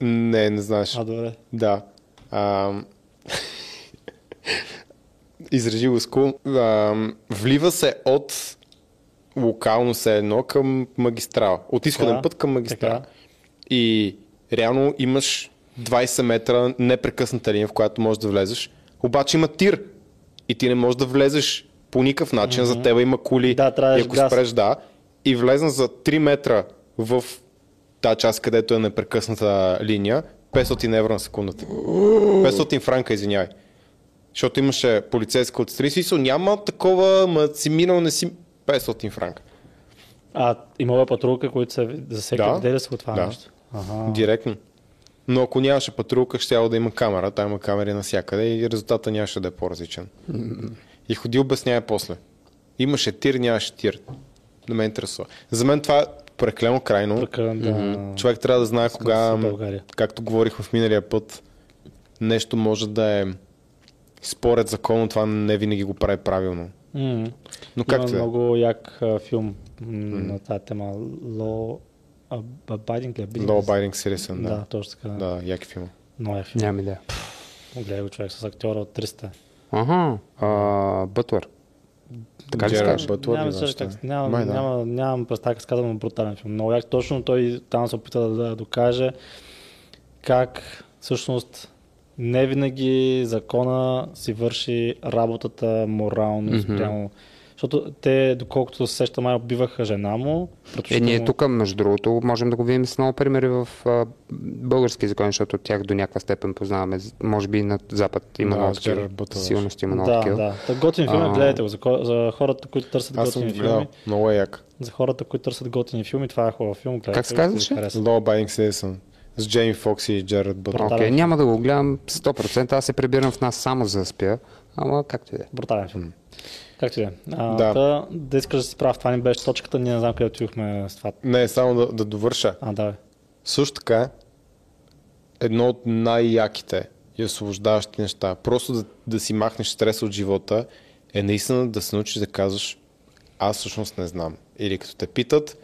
Не, не знаеш. А, добре. Да. А, изрежи го скул. А, влива се от локално се едно към магистрала. От изходен Така, път към магистрала. така. И реално имаш 20 метра непрекъсната линия, в която можеш да влезеш. Обаче има тир. И ти не можеш да влезеш по никакъв начин. Mm-hmm. За теб има коли. Да, и ако газ. спреш, да. И влезна за 3 метра в тази част, където е непрекъсната линия, 500 евро на секундата. 500 франка, извинявай. Защото имаше полицейска от 30 смисъл, няма такова, ма си минал, не си 500 франка. А имало патрулка, които са засекли, Да. го това Да. нещо. Ага. Директно. Но ако нямаше патрулка, ще да има камера. Там има камери навсякъде и резултата нямаше да е по-различен. И ходи обяснява после. Имаше тир, нямаше тир. Не ме интересува. За мен това е преклено крайно. Прекалено, да. Човек трябва да знае кога, както говорих в миналия път, нещо може да е според закона, това не винаги го прави правилно. Но как Има е? много як а, филм м, на тази тема. Law Abiding ли? е? Abiding? Law Abiding Citizen, Да, да. точно така. Да, яки филм. Много як филм. Нямам идея. Гледай го човек с актьора от 300. Ага, а, Бътлър. Така ли Джерард ли Нямам, представа как, нямам, Май да. няма, нямам представа как се казва, брутален филм. Много як. Точно той там се опита да, да докаже как всъщност не винаги закона си върши работата морално Мгм. спрямо. Защото те, доколкото се сеща, май убиваха жена му. Е, ние му. тук, между другото, можем да го видим с много примери в а, български закони, защото тях до някаква степен познаваме. Може би на Запад има Да, много такива. Силно ще има много Да, такива. да. Та готини филми, А. гледайте го. За, за хората, които търсят Аз готини филми. Много е як. За хората, които търсят готини филми, това е хубав филм. Гледайте Как се казваше? Law Abiding Citizen. С Джейми Фокс и Джерард Бътлър. Окей, Брутален. няма да го гледам 100%. Аз се прибирам в нас само за да спя. Ама както и да е. Брутален филм. Както и да е. А, Да. да. да искаш да си прав, това ни беше точката, ние не знам къде отидохме с това. Не, само да, да довърша. А, да. Също така, едно от най-яките и освобождаващи неща, просто да, да си махнеш стрес от живота, е наистина да се научиш да казваш аз всъщност не знам. Или като те питат,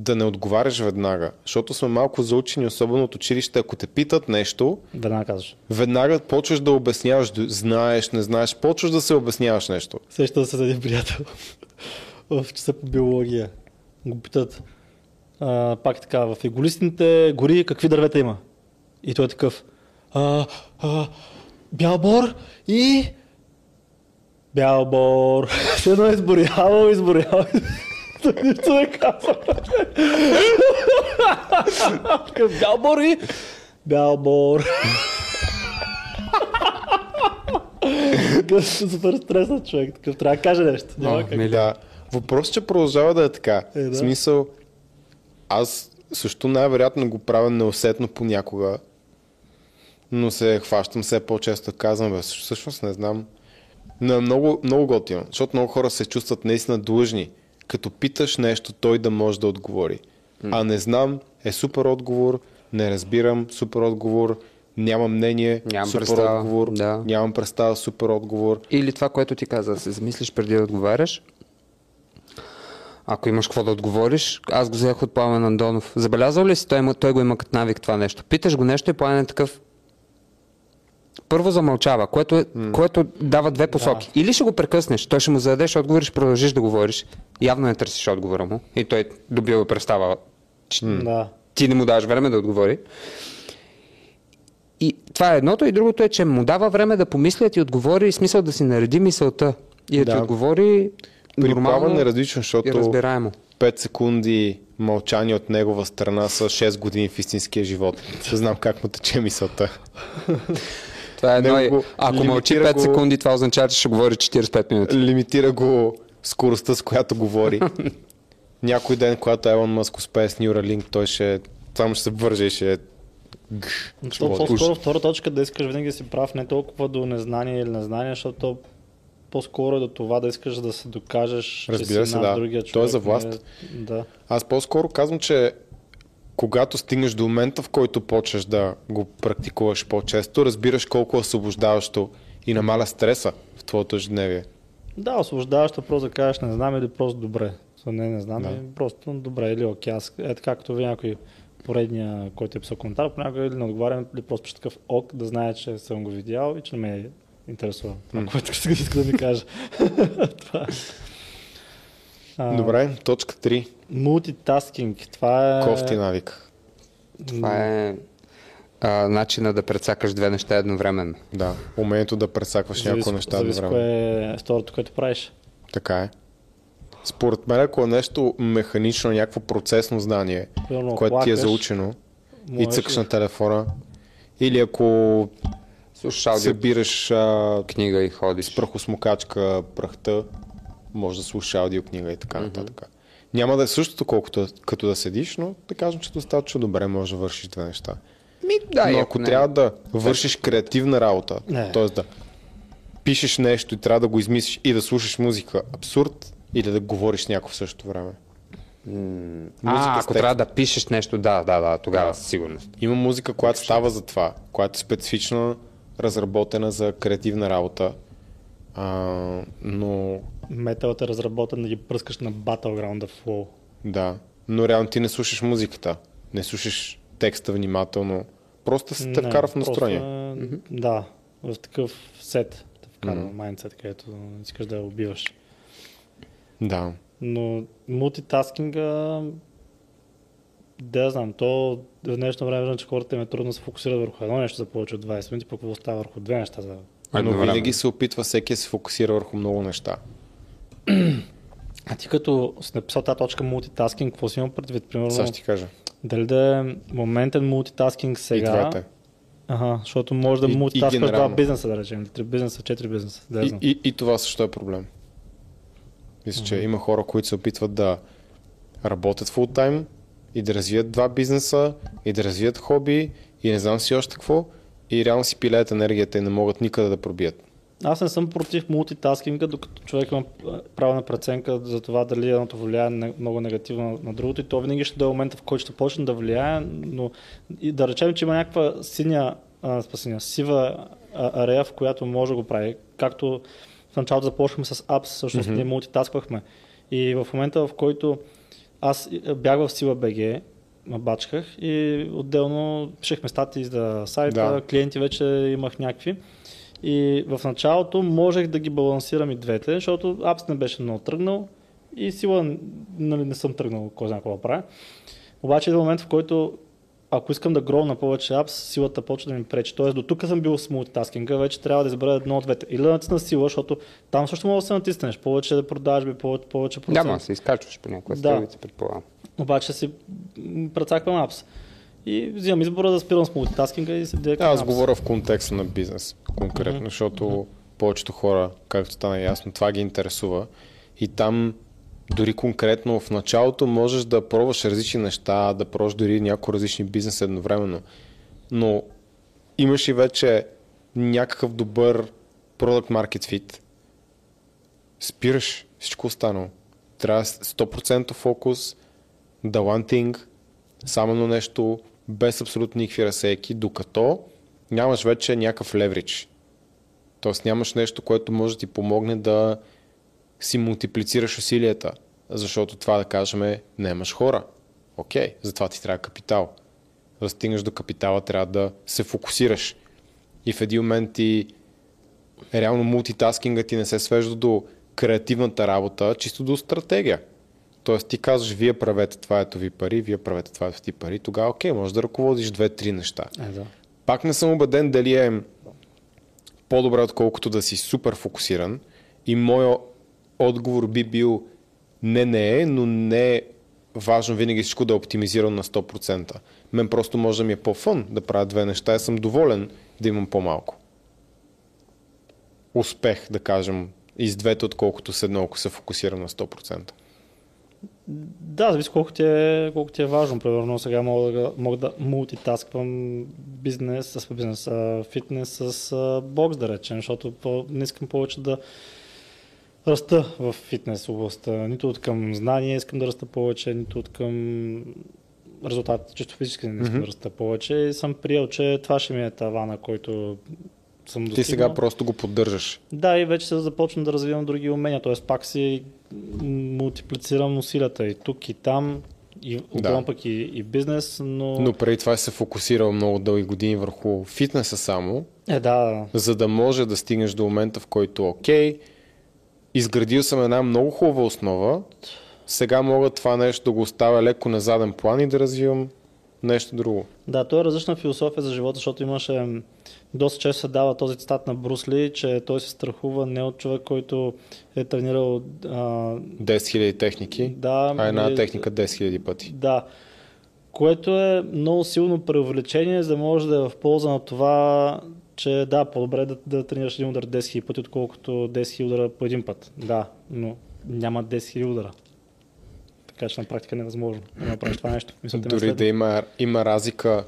да не отговаряш веднага. Защото сме малко заучени, особено от училище, ако те питат нещо, Веднага казваш. веднага почваш да обясняваш, знаеш, не знаеш, почваш да се обясняваш нещо. Сещам се за един приятел [laughs] в часа по биология. Го питат а, пак така, в еголистните гори какви дървета има? И той е такъв а, а, бял бор и бял бор. [laughs] Едно изборявал, изборявал. Нищо не казва. Такъв, Бял бор и бял бор. Такъв Супер стреснат човек. Такъв трябва да каже нещо. Няма как. мили. Да. Въпросът, че продължава да е така. Е, да. В смисъл, аз също най-вероятно го правя неусетно понякога, но се хващам все по-често казвам, бе, всъщност не знам. Но е много, много готино, защото много хора се чувстват наистина длъжни. Като питаш нещо, той да може да отговори. А не знам е супер отговор, не разбирам супер отговор, нямам мнение, Нямам супер представа, отговор, да. нямам представа, супер отговор. Или това, което ти каза, се замислиш преди да отговаряш. Ако имаш какво да отговориш, аз го взех от Пламен Андонов. Забелязал ли си, той, има, той го има като навик това нещо. Питаш го нещо и Пламен е такъв. Първо замълчава, което, е, което дава две посоки. Или ще го прекъснеш, той ще му зададеш отговор и ще продължиш да говориш. Явно не търсиш отговора му. И той добива представа, че Да. ти не му даваш време да отговори. И това е едното, и другото е, че му дава време да помисли, да ти отговори и смисъл да си нареди мисълта. И да, Да. ти отговори При нормално е различно, и защото разбираемо. 5 секунди мълчание от негова страна са 6 години в истинския живот. Знам как му тече мисълта. [laughs] Това е едно. Него Ако мълчи лимитира 5 го- секунди, това означава, че ще говори 45 минути. Лимитира го скоростта, с която говори. [laughs] Някой ден, когато Елон Мъск успее с Neuralink, той ще само ще се върже и ще... То по-скоро втора точка да искаш винаги да си прав, не толкова до незнание или незнание, защото по-скоро е до това да искаш да се докажеш, Разбира че се, си над да. другия То е човек. за власт. Не, да. Аз по-скоро казвам, че когато стигнеш до момента, в който почнеш да го практикуваш по-често, разбираш колко е освобождаващо и намаля стреса в твоето ежедневие. Да, освобождаващо просто да кажеш не знам или просто добре. Не, не знам, Да. да. просто добре или окей. Аз, е така, като ви някой поредния, който е писал коментар, понякога или не отговарям, или просто пише такъв ок, да знае, че съм го видял и че не ме интересува. Това, което иска да ми каже. [laughs] това е. Добре, точка 3. Мултитаскинг. Това е... Кофти навик. Това е а, начина да прецакаш две неща едновременно. Да, умението да пресакваш някои Зависи, неща зависи едновременно. кое е второто, което правиш. Така е. Според мен, ако е нещо механично, някакво процесно знание, Примерно, което ти е плакаш, заучено и цъкаш на телефона, или ако събираш а, книга и ходиш. с прахосмокачка прахта, може да слушаш аудиокнига и така нататък. Няма да е същото, колкото като да седиш, но да кажем, че достатъчно добре можеш да вършиш две неща. Ми, да, но ако не- трябва да вършиш креативна работа, т.е. да пишеш нещо и трябва да го измислиш и да слушаш музика, абсурд, или да говориш с някой в същото време. Музика А, с ако трябва да пишеш нещо, да, да, да, тогава със сигурност. Има музика, която става за това, която е специфично разработена за креативна работа. А, но Металът е разработен да ги пръскаш на Battleground Flow. да, но реално ти не слушаш музиката, не слушаш текста внимателно, просто се те вкара в просто настроение. е, Да, в такъв сет те вкара в майндсет, където искаш да я убиваш. Да. Но мултитаскинга, да знам, то в днешно време че хората им е трудно да се фокусират върху едно нещо за повече от 20 минути, пък какво става върху две неща за Но Едновременно. винаги се опитва всеки да се фокусира върху много неща. А ти като си написал тази точка мултитаскинг, какво си имам предвид? Примерно, Сега ще ти кажа. дали да е моментен мултитаскинг И сега? двете. Ага, защото може да И- и мултитаскаш два бизнеса, да речем. Три бизнеса, четири бизнеса. Да, И, знам. и, и това също е проблем. Мисля, че има хора, които се опитват да работят фул тайм и да развият два бизнеса, и да развият хоби, и не знам си още какво, и реално си пилеят енергията и не могат никъде да пробият. Аз не съм против мултитаскинга, докато човек има право на преценка за това дали едното влияе много негативно на другото и то винаги ще дойде момента, в който ще почне да влияе, но и да речем, че има някаква синя, а, синя сива арея, в която може да го прави. Както в началото започнахме с апс, всъщност Мгм. ние мултитасквахме. И в момента, в който аз бях в Сила БГ, бачках и отделно пишехме статии за сайта, Да. клиенти вече имах някакви. И в началото можех да ги балансирам и двете, защото апс не беше много тръгнал и сила нали, не съм тръгнал кой знае какво да правя. Обаче е момент, в който ако искам да гроу на повече апс, силата почва да ми пречи. Тоест до тук съм бил с мултитаскинга, вече трябва да избера едно от двете. Или да натисна сила, защото там също може да се натиснеш. Повече да продажби, повече, повече Да, процент. ма се изкачваш по някоя Да. предполагам. Обаче си прецаквам апс. И взимам избора да спирам с мултитаскинга и се директно Аз говоря в контекста на бизнес, конкретно, Мгм. защото повечето хора, както стана ясно, това ги интересува. И там дори конкретно в началото можеш да пробваш различни неща, да пробваш дори някои различни бизнес едновременно. Но имаш и вече някакъв добър product market fit, спираш всичко останало. Трябва 100% фокус, да one thing, само на нещо, без абсолютно никакви разсейки, докато нямаш вече някакъв леврич. Тоест нямаш нещо, което може да ти помогне да си мултиплицираш усилията. Защото това да кажем е, нямаш хора. Окей, затова ти трябва капитал. За да стигнеш до капитала, трябва да се фокусираш. И в един момент ти реално мултитаскинга ти не се свежда до креативната работа, чисто до стратегия. Тоест ти казваш, вие правете това ето ви пари, вие правете това ето ти пари, тогава окей, можеш да ръководиш две-три неща. Е, да. Пак не съм убеден дали е по-добре, отколкото да си супер фокусиран. И моя отговор би бил не, не е, но не е важно винаги всичко да е оптимизирано на 100%. Мен просто може да ми е по-фън да правя две неща и съм доволен да имам по-малко. Успех, да кажем, и с двете, отколкото с едно, ако се фокусирам на 100%. Да, зависи колко ти е, колко ти е важно. Примерно сега мога да, мога да мултитасквам бизнес с бизнес, а, фитнес с а, бокс, да речем, защото по, не искам повече да раста в фитнес областта. Нито от към знание искам да раста повече, нито от към резултат, чисто физически не искам Мгм. да раста повече. И съм приел, че това ще ми е тавана, който съм Ти достигнал. сега просто го поддържаш. Да, и вече се започвам да развивам други умения, т.е. пак си мултиплицирам усилията и тук и там, и отделно пък и, и бизнес, но... Но преди това се фокусирал много дълги години върху фитнеса само, Е, да, за да може да стигнеш до момента, в който окей, изградил съм една много хубава основа, сега мога това нещо да го оставя леко на заден план и да развивам нещо друго. Да, то е различна философия за живота, защото имаше доста често се дава този цитат на Брусли, че той се страхува не от човек, който е тренирал а, 10 000 техники, да, а една или- техника 10 000 пъти. Да. Което е много силно преувеличение, за да може да е в полза на това, че да, по-добре е да, да тренираш един удар 10 000 пъти, отколкото 10 000 удара по един път. Да, но няма 10 000 удара. Така че на практика е невъзможно да направиш това нещо. Мисля, Дори следва. да има, има разлика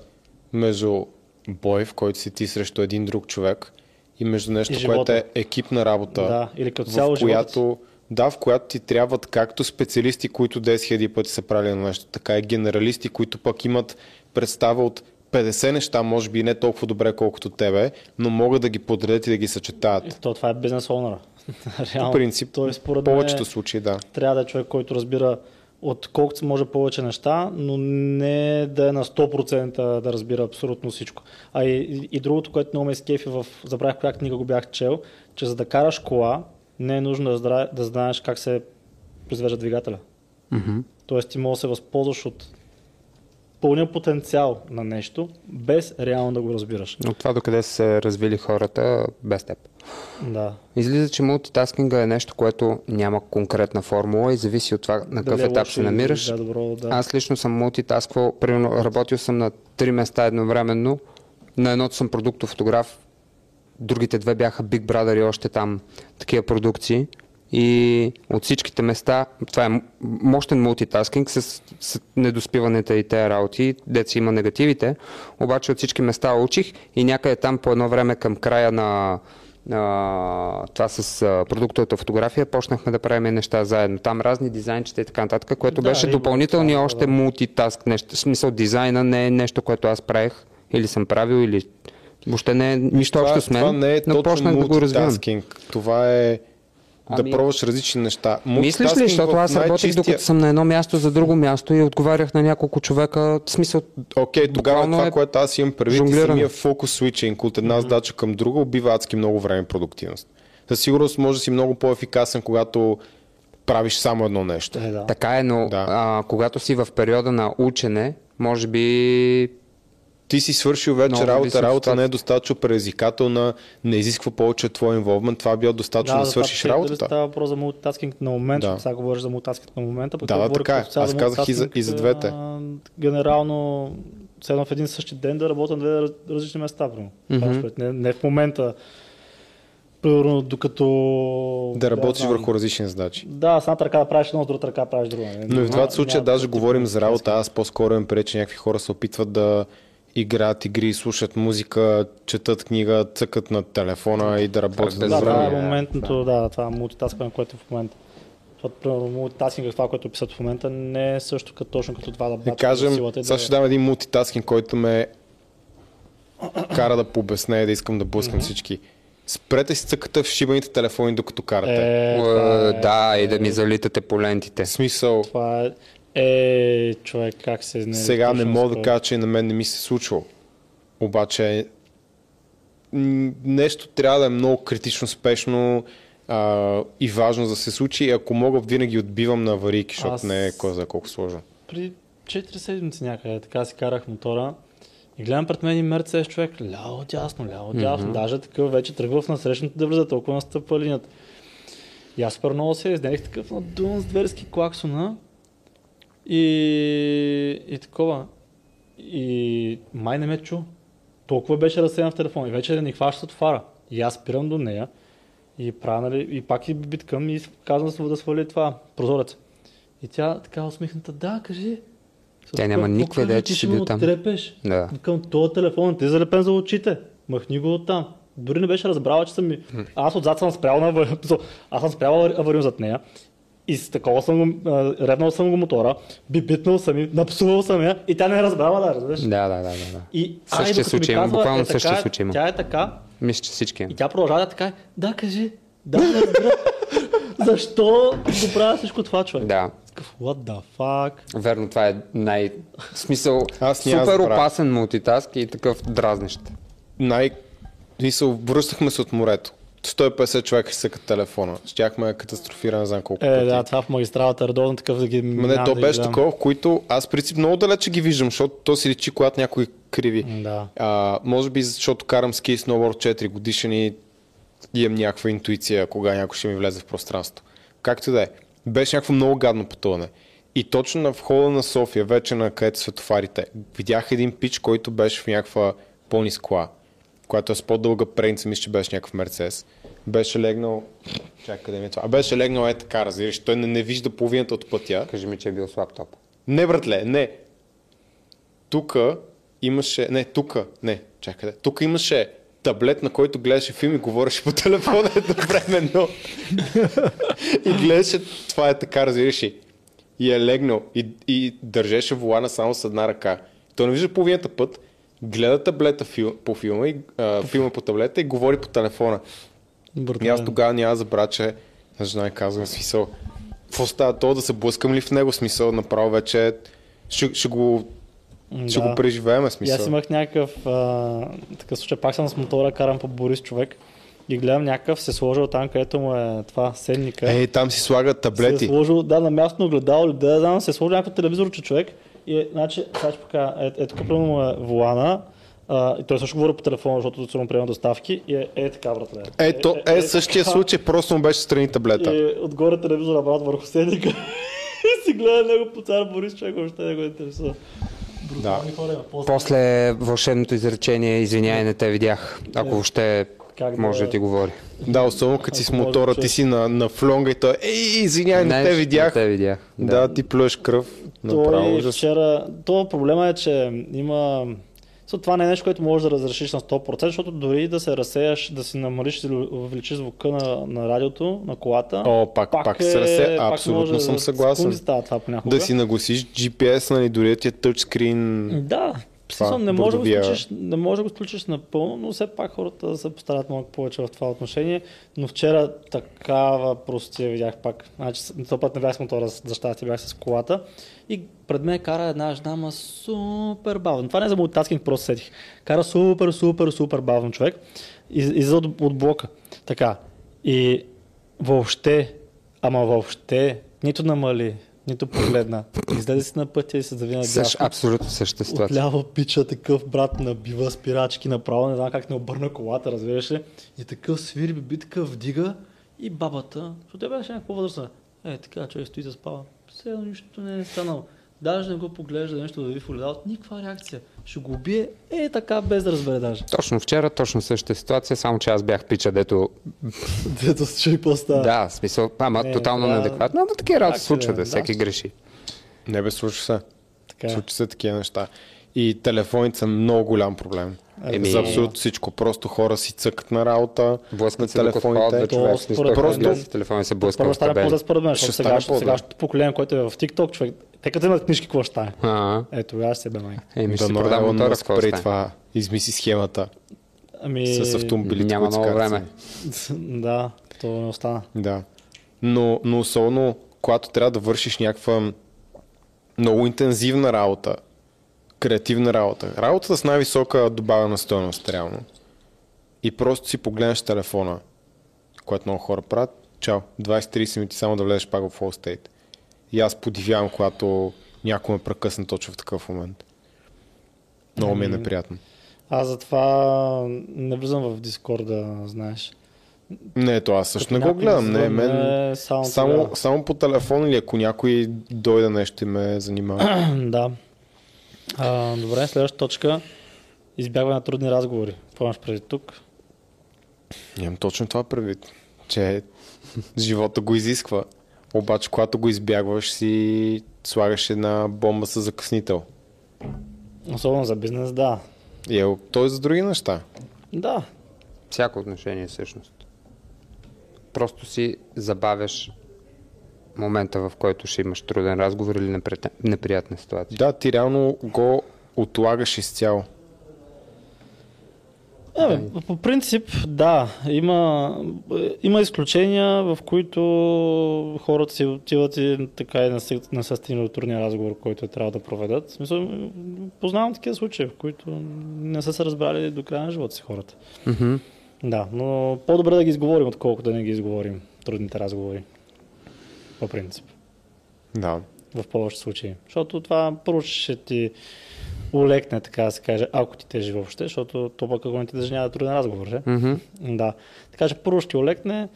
между бой, в който си ти срещу един друг човек и между нещо, И което е екипна работа, Да, или като цяло в която, да, в която ти трябват както специалисти, които 10 000 пъти са правили на нещо, така и генералисти, които пък имат представа от 50 неща, може би не толкова добре, колкото тебе, но могат да ги подредят и да ги съчетаят. То това е бизнес онъра. [laughs] Реално. По принцип, той според повечето мен случаи, да. трябва да е човек, който разбира от колкото се може повече неща, но не да е на 100% да разбира абсолютно всичко. А и, и другото, което много ме скефи в... Забравих коя книга го бях чел, че за да караш кола, не е нужно да, здра... да знаеш как се произвежда двигателя. Мгм. Тоест ти можеш да се възползваш от пълния потенциал на нещо, без реално да го разбираш. От това докъде са се развили хората без теб. Да. Излиза, че мултитаскинга е нещо, което няма конкретна формула и зависи от това на какъв Дали е етап се намираш. Да, добро, да. Аз лично съм мултитасквал, примерно работил съм на три места едновременно. На едното съм продуктов фотограф, другите две бяха Big Brother и още там такива продукции. И от всичките места, това е мощен мултитаскинг с, с недоспиването и тези работи, деца има негативите, обаче от всички места учих и някъде там по едно време към края на а, това с а, продуктовата фотография почнахме да правим неща заедно. Там разни дизайнчета и така нататък, което Да, беше това, още да. мултитаск нещо. В смисъл дизайна не е нещо, което аз правех или съм правил или въобще не е нищо това, общо с мен, това не е но точно почнах да го развивам. Това е да Ами- пробваш различни неща. Мислиш ли, защото аз най-чистия- докато съм на едно място за друго място и отговарях на няколко човека, в смисъл, Окей, тогава Буквално това, е което аз имам предвид, и жонглиране. самия фокус свичинг от една задача към друга убива адски много време продуктивност. Със сигурност може да си много по-ефикасен, когато правиш само едно нещо. Е, да. така е, но Да. а, когато си в периода на учене, може би Ти си свършил вече Много работа, работа не е достатъчно предизвикателна, не изисква повече от твой инволвмент, това е било достатъчно да, за свършиш че Дали работата. става въпрос за мултитаскинг на момента, Да. да. сега говориш за мултитаскинг на момента. пък Да, да, така е. Аз за казах и за- и за двете. а, Генерално, все в един същи ден да работя на две раз- различни места. Mm-hmm. Не, не в момента, примерно докато... Да работиш знам. върху различни задачи. Да, с едната ръка да правиш едно, с другата ръка да правиш друго. Но и в двата случая даже говорим за работа. Аз по-скоро им пречи, някакви хора се опитват да играят игри, слушат музика, четат книга, цъкат на телефона и да работят без Да, това е време. моментното, да, това е мултитаскване, което е в момента. Примерно, мултитаскинг, това, което описат в момента, не е също като, точно като това да Да бачкаш кажем, силата сега да... ще дам един мултитаскинг, който ме кара да пообясня и да искам да блъскам всички. Спрете си цъката в шибаните телефони, докато карате. Е, е, е, да, и да ми залитате по лентите. В смисъл, Това е... Е, човек, как се... Не, сега не мога да кажа, че на мен не ми се случва. Обаче нещо трябва да е много критично, спешно а, и важно да се случи. Ако мога, винаги отбивам на аварийки, защото Аз- не е кой за колко сложно. Преди 4 седмици някъде, така си карах мотора и гледам пред мен и Мерцедес човек, ляво дясно, ляво дясно, mm-hmm. даже такъв вече тръгва в насрещната да влезе толкова настъпва линията. И аз супер много се изнених такъв надун с дверски клаксона и, и такова. И май не ме чу. Толкова беше разсеян в телефона и вече ни хващат фара. И аз спирам до нея и правя, нали, и пак и биткам и казвам да, свали- това, прозорец. И тя така усмихната, да, кажи. Тя няма никаква идея, че ще бил там. оттрепеш. Да. Към този телефон, ти е залепен за очите. Махни го оттам. Дори не беше разбрала, че съм. Аз отзад съм спрял на. [laughs] Аз съм спрял авари- аварийно зад нея. И с такова съм го, реднал съм го мотора, бибитнал съм и напсувал съм я и тя не е разбрала, да, разбираш. Да, да, да, да. И Същия ай, случай има, казва, буквално е така, същия случай има. Тя е така Мисля, че всички. и тя продължава да е така. Да, кажи. Да, не разбира. [laughs] Защо го правя всичко това, човек? Да. What the fuck? Верно, това е най... смисъл, [laughs] супер опасен мултитаск и такъв дразнещ. Най... Мисъл, връщахме се от морето. 150 човека ще съкат телефона. Щяхме да катастрофира, не знам колко Е, пъти. да, това в магистралата редовно такъв да ги Ма не, то да беше гледам. такова, в които аз принцип много далече ги виждам, защото то си личи, когато някой криви. Да. А, може би защото карам ски сноуборд 4 годишен и имам някаква интуиция, кога някой ще ми влезе в пространството. Както и да е. Беше някакво много гадно пътуване. И точно на входа на София, вече на където са светофарите, видях един пич, който беше в някаква по-ниска кола, която е с по-дълга преница, мисля, че беше някакъв Мерцес. Беше легнал... Чакай, къде ми е това? А беше легнал е така, разбираш, той не, не вижда половината от пътя. Кажи ми, че е бил с лаптоп. Не, братле, не. Тука имаше... Не, тука. Не, чакай. Тук имаше таблет, на който гледаше филм и говореше по телефона [laughs] едновременно. и гледаше, това е така, разбираш ли. И е легнал и, и държеше волана само с една ръка. Той не вижда половината път, гледа таблета фил, по филма, и, а, филма по таблета и говори по телефона. И аз тогава няма да забравя, че на жена казвам смисъл. Какво става то да се блъскам ли в него смисъл? Направо вече ще, ще го, ще Да. го преживеем И аз смисъл. имах някакъв а, такъв случай, пак съм с мотора, карам по Борис човек и гледам някакъв се сложил там, където му е това седника. Ей, там си слагат се е таблети. сложил, да, на място огледало да, знам, се е сложил някакъв телевизорче човек и е, значи, сега ще покажа, е, е тук примерно му е волана, а, и той също говори по телефона, защото сигурно приема доставки и е, е така, братле. Ето, е, същия така. случай, просто му беше страни таблета. И отгоре телевизора брат върху седника [laughs] и си гледа него по цар Борис, човек въобще не го интересува. Брутални хора има. После, После вълшебното изречение, извинявай, не те видях. Ако въобще Как да- може да ти говори. Да, особено като си с мотора, да ти си на, на флонга и той, ей, извинявай, не, те Не видях. те видях. Да, ти плюеш кръв. Направо Той ужас. вчера, то проблема е, че има... Това не е нещо, което можеш да разрешиш на 100%, защото дори да се разсеяш, да си намалиш или увеличиш звука на, на радиото, на колата, О, пак, пак, се разсе, пак абсолютно съм да- съгласен. става това понякога. Да си нагласиш GPS, нали, дори да ти е тъчскрин. Да, Това, не може, да го бордовия- включиш, не може да го включиш напълно, но все пак хората се постарат малко повече в това отношение. Но вчера такава простия видях пак. Значи, този път не бях с мотора, за щастие бях с колата. И пред мен кара една жена, ма супер бавно. Това не е за мултаскинг, просто сетих. Кара супер, супер, супер бавно човек. Из, излиза от, от блока. Така. И въобще, ама въобще, нито намали, нито погледна. Излезе си на пътя и се завина Същ, абсолютно същата ситуация. Отляво пича такъв брат набива спирачки направо, не знам как не обърна колата, разбираш ли. И такъв свири би такъв вдига и бабата, защото тя беше някаква възрастна. Е, така, човек стои да спава. Все нищо не е станало. Даже не го поглежда нещо да ви огледалото, никаква реакция. Ще го убие, е така, без да разбере даже. Точно вчера, точно същата ситуация, само че аз бях пича, дето... Дето се чуи по-става. Да, смисъл, ама Не, тотално това- неадекватно, ама такива работи да, случват, да. да, всеки греши. Не бе, случва се. Така е. Случва се такива неща. И телефоните са много голям проблем. Еми- За абсолютно всичко. Просто хора си цъкат на работа, Блъскат се телефоните. бе, човек. То, в смисъл, според той мен, ходят то- с телефона и се блъска Първо стане по-зле според мен, Ще защото сега, сегашното поколение, което е в TikTok, човек, те като имат книжки, какво ще стане? Е, тогава ще се бе майка. Еми, ще Да, продам мотора, какво преди това измисли схемата Ами... с автомобилите. Няма много време. [laughs] да, то не остана. Да. Но, но особено, когато трябва да вършиш някаква много интензивна работа, креативна работа, работа с най-висока добавена стоеност, реално. И просто си погледнеш телефона, което много хора правят, чао, 20-30 минути само да влезеш пак в All State. И аз подивявам, когато някой ме прекъсне точно в такъв момент. Много ми е Ами, неприятно. Аз затова не влизам в Дискорда, знаеш. Не, то аз също Като не го гледам. Не, мен само само, само по телефон или ако някой дойде нещо и ме занимава. [clears throat] да. А, добре, следваща точка. Избягване на трудни разговори. Какво имаш преди тук? Нямам точно това предвид, че живота го изисква. Обаче, когато го избягваш, си слагаш една бомба с закъснител. Особено за бизнес, да. И е, той за други неща. Да. Всяко отношение всъщност. Просто си забавяш момента, в който ще имаш труден разговор или неприятна, неприятна ситуация. Да, ти реално го отлагаш изцяло. Е, по принцип, да. Има, има изключения, в които хората си отиват и така и не са, не са стигнали до трудния разговор, който трябва да проведат. В смисъл, познавам такива случаи, в които не са се разбрали до края на живота си хората. Мгм. Да, но по-добре да ги изговорим, отколкото да не ги изговорим трудните разговори. По принцип. Да. В повечето случаи. Защото това първо ще ти улекне, така да се каже, ако ти тежи въобще, защото то пък ако не ти тежи няма да труден разговор, же? Мгм. Да. Така че първо ще улекне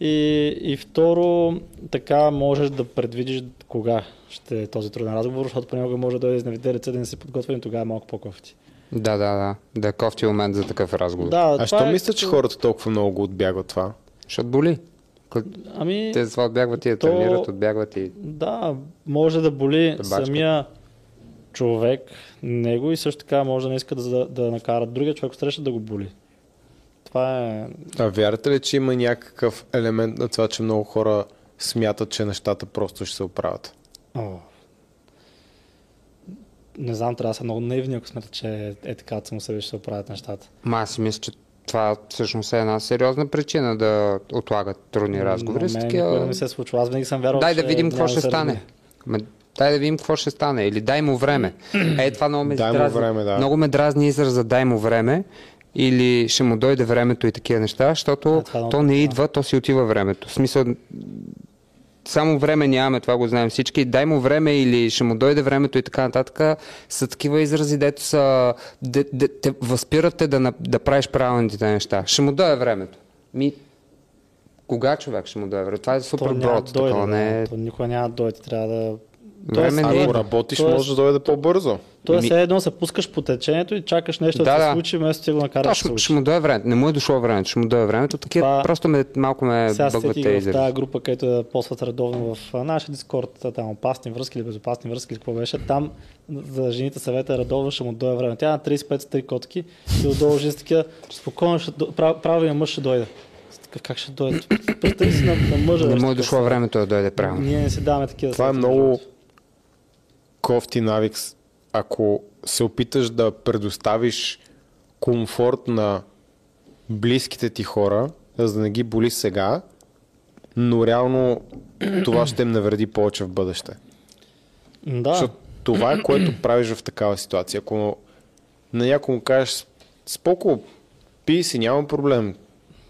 и, и второ, така можеш да предвидиш кога ще е този труден разговор, защото понякога може да дойде изневиделица да не си подготвен, тогава е малко по-кофти. Да, да, да. Да е кофти момент за такъв разговор. Да, А що е мисля, че хората толкова много го отбягват това? Защото боли. К- Ами, Те затова отбягват и да то- тренират, отбягват и... да, може да боли бачкат. самия човек, него и също така може да не иска да, да накара другия човек среща да го боли. Това е... А вярвате ли, че има някакъв елемент на това, че много хора смятат, че нещата просто ще се оправят? О. Не знам, трябва да са много наивни, ако смятат, че е, е така, само себе ще се оправят нещата. Ма аз си мисля, че това всъщност е една сериозна причина да отлагат трудни разговори. Мен такива- не се е случва. Аз винаги съм вярвал, Дай да видим какво ще стане. Ма, дай да видим какво ще стане. Или дай му време. Е, това много ме Дай му дразни. време, да. Много ме дразни израза дай му време. Или ще му дойде времето и такива неща, защото А, е то не идва, то си отива времето. В смисъл, само време нямаме, това го знаем всички. Дай му време или ще му дойде времето и така нататък. Са такива изрази, дето са, де, де, те възпират те да, да правиш правилните неща. Ще му дойде времето. Ми, кога човек ще му дойде времето? Това е супер брод. дойде, Такова, не е... То никога няма да дойде. Трябва да... Време Тоест, не Ако идва. работиш, Тоест- може да дойде по-бързо. Тоест, Ми- едно се пускаш по течението и чакаш нещо да, Да, се да. случи, вместо ти го накараш Да, да ще, му дойде времето. Не му е дошло времето, ще му дойде времето. Такива Това- просто ме, малко ме бъгват сетих те в изрази. тази група, където я ползват редовно в нашия дискорд, там опасни връзки или безопасни връзки, какво беше. Там за жените съвета редовно ще му дойде време. Тя е на 35 с 3 котки и отдолу жени такива, спокойно, ще, прав, правилният мъж ще дойде. Такъв, Как ще дойде? Представи си на, на мъжа. Не му е дошло времето да дойде правилно. Ние не си даваме такива Това е много. Кофти навик. Ако се опиташ да предоставиш комфорт на близките ти хора, за да не ги боли сега, но реално това ще им навреди повече в бъдеще. Да, Защото това е което правиш в такава ситуация. Ако на някой му кажеш, споко, пи си, няма проблем.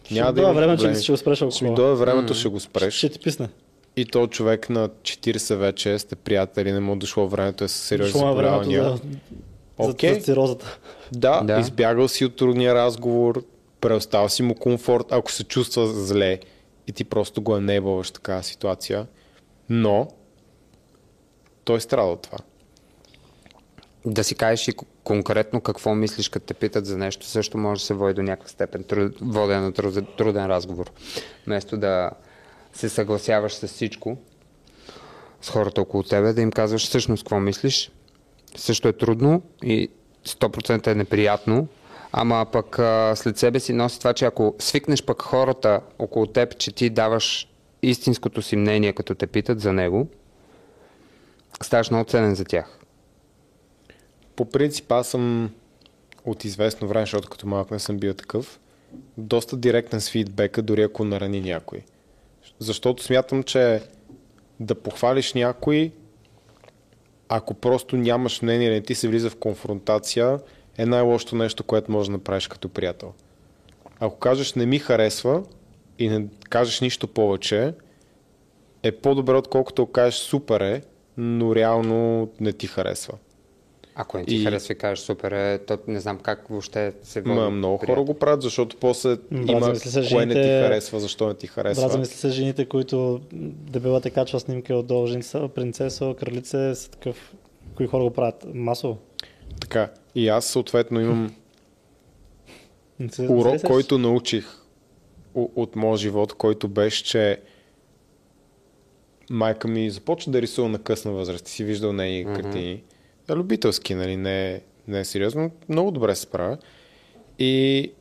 ще Няма ми да има време, че проблеми. ще го спреш Ще алкохола. дойде времето, ще го спреш. Ще ти писне. И то човек на 40 вече сте приятели, не му е дошло времето, е със сериозни е заболявания. за, Окей. за, за цирозата. Да, Да. да, избягал си от трудния разговор, преостава си му комфорт, ако се чувства зле и ти просто го енейбълваш в такава ситуация. Но той страда от това. Да си кажеш и конкретно какво мислиш, като те питат за нещо, също може да се води до някаква степен труд, водене на труд, труден разговор. Вместо да се съгласяваш с всичко, с хората около тебе, да им казваш всъщност какво мислиш. Също е трудно и 100% е неприятно, ама пък а, след себе си носи това, че ако свикнеш пък хората около теб, че ти даваш истинското си мнение, като те питат за него, ставаш много ценен за тях. По принцип аз съм от известно време, защото като малък не съм бил такъв, доста директен с фидбека, дори ако нарани някой. Защото смятам, че да похвалиш някой, ако просто нямаш мнение не ти се влиза в конфронтация, е най-лошото нещо, което можеш да направиш като приятел. Ако кажеш не ми харесва и не кажеш нищо повече, е по-добре, отколкото кажеш супер е, но реално не ти харесва. Ако не ти И- харесва и кажеш супер, е, то не знам как въобще се води. Ма, много приятел. хора го правят, защото после Брат, има кое не ти жените- харесва, защо не ти харесва. Брат, мисля се жените, които дебела те качва снимки отдолу, женица, принцеса, кралице, са такъв, кои хора го правят масово. Така. И аз съответно имам урок, който научих от моя живот, който беше, че майка ми започна да рисува на късна възраст. Ти си виждал нейни Мгм. картини. Да, любителски, нали? Не, не е сериозно. Много добре се справя. И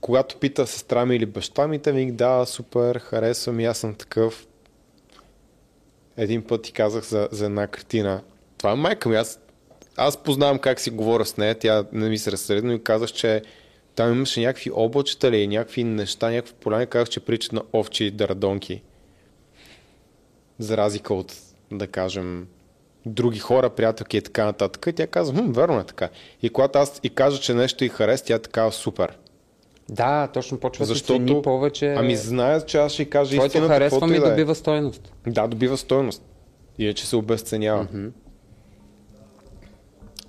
когато пита сестра ми или баща ми, те ми да, супер, харесвам и аз съм такъв. Един път ти казах за, за една картина. Това е майка ми. Аз, аз познавам как си говоря с нея. Тя не ми се разсърди, но и казах, че там имаше някакви облачета или някакви неща, някакви поляни. Казах, че причат на овчи и дарадонки. За разлика от, да кажем, други хора, приятелки и така нататък. И тя казва, хм, верно е така. И когато аз и кажа, че нещо и хареса, тя е така супер. Да, точно почва да Защото, цени повече. ами знаят, че аз ще кажа Твоето истината, харесва ми и да е. добива стойност. Да, добива стойност. Иначе се обесценява.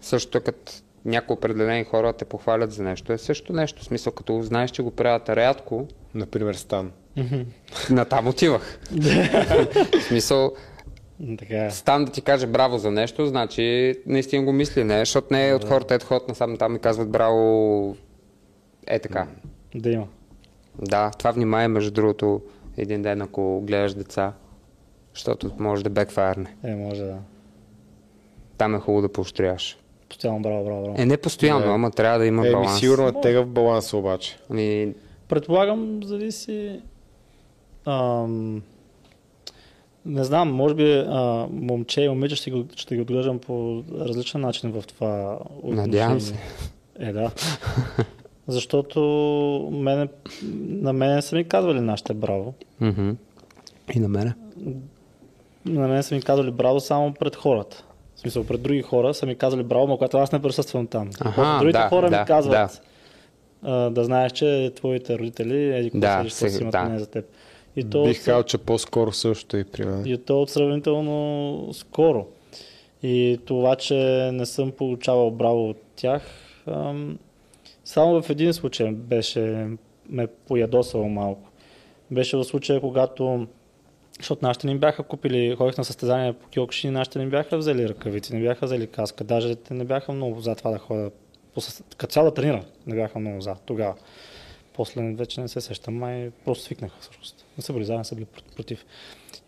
Също като някои определени хора те похвалят за нещо, е също нещо. В смисъл, като знаеш, че го правят рядко, Например, Стан. натам отивах. [laughs] в смисъл, Така е. стан да ти каже браво за нещо, значи наистина го мисли, не, защото не е от хората ед ход насам там и казват браво е така. Да има. Да, това внимание, между другото, един ден, ако гледаш деца, защото може да бекфайрне. Е, може да. Там е хубаво да поощряваш. Постоянно браво, браво, браво. Е, не постоянно, Не. ама трябва да има Еми, баланс. сигурно е тегъв баланс обаче. Ами, Предполагам, зависи. Ам, не знам, може би а, момче и момиче ще, го, ще ги отглеждам по различен начин в това отношение. Надявам се. Е, да. Защото мене, на мене са ми казвали нашите браво. мгм. И на мене. На мен са ми казвали браво само пред хората. В смисъл, пред други хора са ми казвали браво, но когато аз не присъствам там. Аха, другите да, хора да, ми казват да. да знаеш, че твоите родители еди Да, сега- да. мнение за теб. И то, Бих казал, че по-скоро също и при мен. и то от сравнително скоро. И това, че не съм получавал браво от тях, ам, само в един случай беше ме поядосало малко. Беше в случая, когато защото нашите ни бяха купили, ходих на състезания по киокши нашите ни бяха взели ръкавици, не бяха взели каска. Даже те не бяха много за това да ходя, по със- като цяло да тренирам, не бяха много за тогава. После вече не се сещам, май просто свикнаха всъщност. Не са били за, не са били пр- против.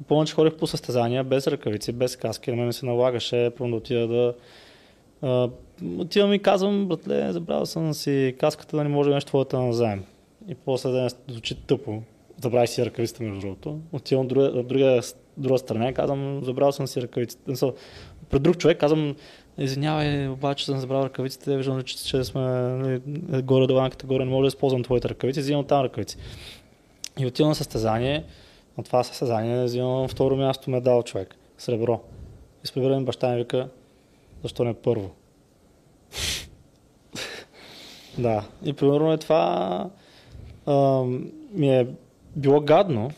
И помня, че по състезания без ръкавици, без каски. На мен се налагаше първо да отида да... Отивам и казвам, братле, забравил съм си каската да не може нещо твоята на заем. И после да звучи тъпо. Забравих си ръкавиците, между другото. Отивам от друга, друга, друга страна и казвам, забравил съм си са- Пред друг човек казвам, извинявай, обаче съм забрал ръкавиците, виждам, че, че сме нали, горе до ванката, горе не мога да използвам твоите ръкавици, взимам там ръкавици. И отивам на състезание, на това състезание взимам второ място медал човек, сребро. И с баща ми вика, защо не първо? [laughs] да, и примерно е това а, ми е било гадно,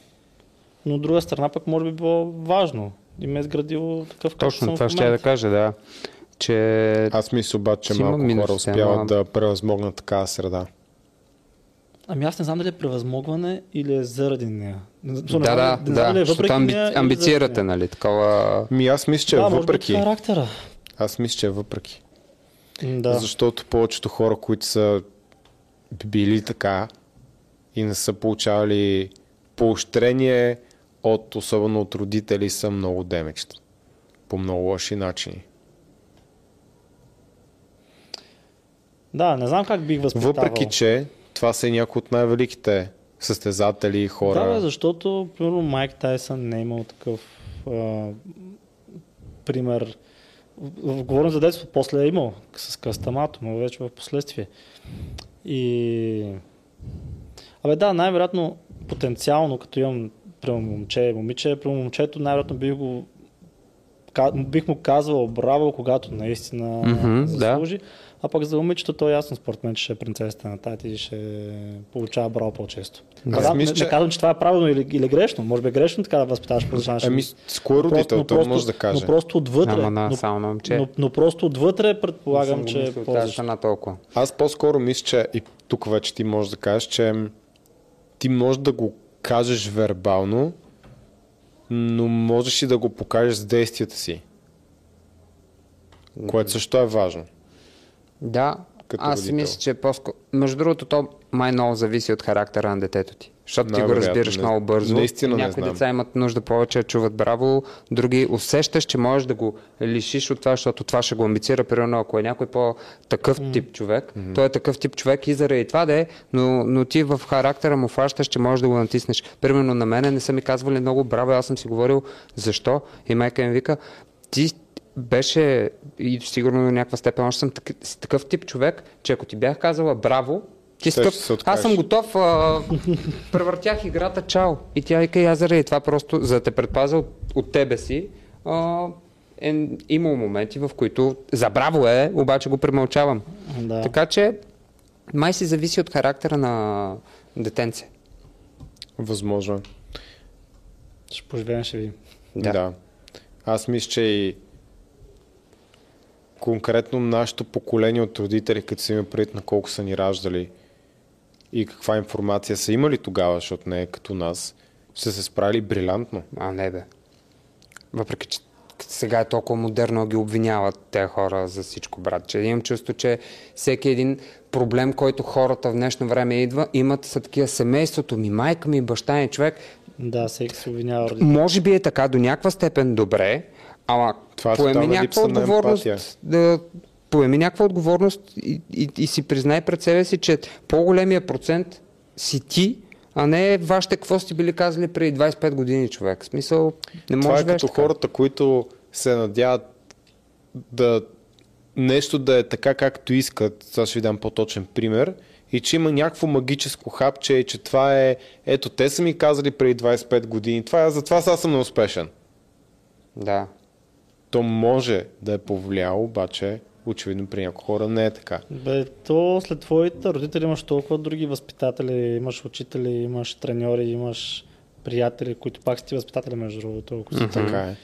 но от друга страна пък може би било важно и ме е изградило такъв Точно това ще я да кажа, да. Че Аз мисля обаче, че малко хора успяват ама- да превъзмогнат такава среда. Ами аз не знам дали е превъзмогване или е заради нея. Не да, да, не да, е защото въпреки амби... амбицирате, нали, такова... Ми аз мисля, че е да, може би въпреки. характера. Аз мисля, че е въпреки. Да. Защото повечето хора, които са били така и не са получавали поощрение от, особено от родители, са много демечни. По много лоши начини. Да, не знам как бих възпитавал. Въпреки, че това са и някои от най-великите състезатели и хора. Да, бе, защото, примерно, Майк Тайсън не е имал такъв а, пример. Говорим за детство, после е имал с кръстамато, но вече в последствие. И... Абе да, най-вероятно, потенциално, като имам прямо момче и момиче, прямо момчето най-вероятно бих го бих му казвал браво, когато наистина Мгм, да. А пък за момичето то е ясно според мен, че ще е принцесата на тати и ще получава браво по-често. Аз Да, мисля, не, че- не казвам, че това е правилно или, или грешно. Може би е грешно така да възпитаваш по начин. Ами, с кой родител? Той може да каже. Но просто отвътре. Ама на, но, само на момче. но, но, просто отвътре предполагам, съм че е по-различно. страна толкова. Аз по-скоро мисля, че и тук вече ти можеш да кажеш, че ти можеш да го кажеш вербално, но можеш и да го покажеш с действията си. Което също е важно. Да, Като аз си родител. мисля, че е по-скоро... Между другото, то май много зависи от характера на детето ти. Защото ти го разбираш не- много бързо. наистина не Някои знам. деца имат нужда повече да чуват браво, други усещаш, че можеш да го лишиш от това, защото това ще го амбицира. Примерно, ако е някой по-такъв тип човек, той е такъв тип човек и заради това да е, но, но ти в характера му фащаш, че можеш да го натиснеш. Примерно на мене не са ми казвали много браво, аз съм си говорил защо и майка ми вика, ти беше и сигурно до някаква степен още съм такъв, тип човек, че ако ти бях казала браво, ти откажеш. аз съм готов, а, превъртях играта, чао. И тя вика, и аз заради това просто, за да те предпазя от, от тебе си, а, е имало моменти, в които за браво е, обаче го премълчавам. Да. Така че май си зависи от характера на детенце. Възможно. Ще поживеем, ще видим. Да. да. Аз мисля, че и конкретно нашето поколение от родители, като се има предвид на колко са ни раждали и каква информация са имали тогава, защото не е като нас, са се справили брилянтно. А, не бе. Въпреки, че сега е толкова модерно ги обвиняват тези хора за всичко, брат. Че имам чувство, че всеки един проблем, който хората в днешно време идва, имат са такива семейството ми, майка ми, баща ми, човек. Да, всеки се обвинява. Може би е така до някаква степен добре, ама Това е поеми някаква отговорност. Да, поеми някаква отговорност и, и, и си признай пред себе си, че по-големия процент си ти, а не вашите какво сте били казали преди 25 години, човек. В смисъл, не може Това е като така. хората, които се надяват да нещо да е така както искат, сега ще ви дам по-точен пример, и че има някакво магическо хапче и че това е, ето те са ми казали преди 25 години, това е, затова сега съм неуспешен. Да. То може да е повлияло, обаче очевидно при някои хора не е така. Бе, то след твоите родители имаш толкова други възпитатели, имаш учители, имаш треньори, имаш приятели, които пак са ти възпитатели между другото. Ако си Така е.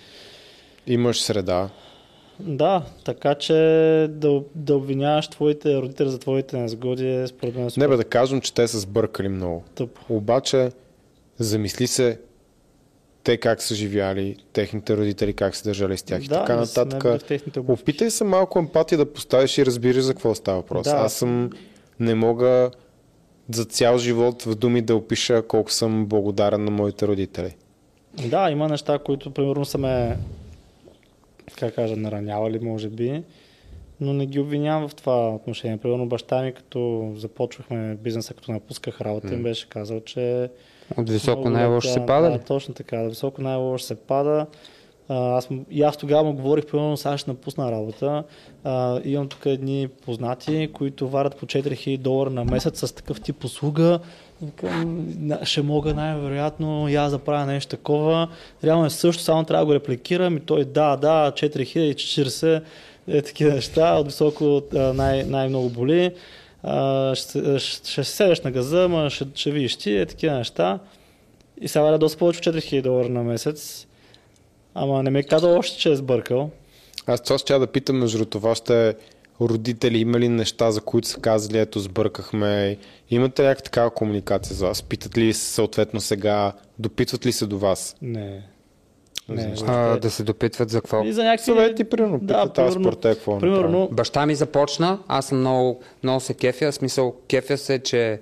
Имаш среда. Да, така че да, да обвиняваш твоите родители за твоите незгоди е според мен Не супер бе да кажем, че те са сбъркали много. тъпо. Обаче, замисли се те как са живяли, техните родители как са държали с тях и Да, така да са нататък. Опитай се малко емпатия да поставиш и разбираш за какво става въпрос. Да. Аз съм, не мога за цял живот в думи да опиша колко съм благодарен на моите родители. Да, има неща, които примерно са ме, как кажа, наранявали, може би, но не ги обвинявам в това отношение. Примерно баща ми, като започвахме бизнеса, като напусках работа, им беше казал, че От високо най-лошо се пада Да, точно така, да високо най-лошо се пада. А, аз, и аз тогава му говорих, примерно, сега ще напусна работа. А, имам тук едни познати, които варят по 4000 долара на месец с такъв тип услуга. Викам, «На- ще мога най-вероятно и аз да правя нещо такова. Реално е също, само трябва да го репликирам и той да, да, 4040 е такива неща, от високо най- най-много боли. А, ще, ще, ще седеш на газа, ма ще, ще видиш ти, е такива неща. И сега валя доста повече от 4000 долара на месец. Ама не ми е казал още, че е сбъркал. Аз това ще да питам между другото, вашите родители има ли неща, за които са казали, ето сбъркахме, имате ли някаква такава комуникация за вас? Питат ли се съответно сега, допитват ли се до вас? Не. Не, А, да се допитват за какво? И за някакви... Съвети, примерно, Да, питат примерно- какво. Примерно, Баща ми започна, аз съм много, много се кефя, смисъл кефя се, че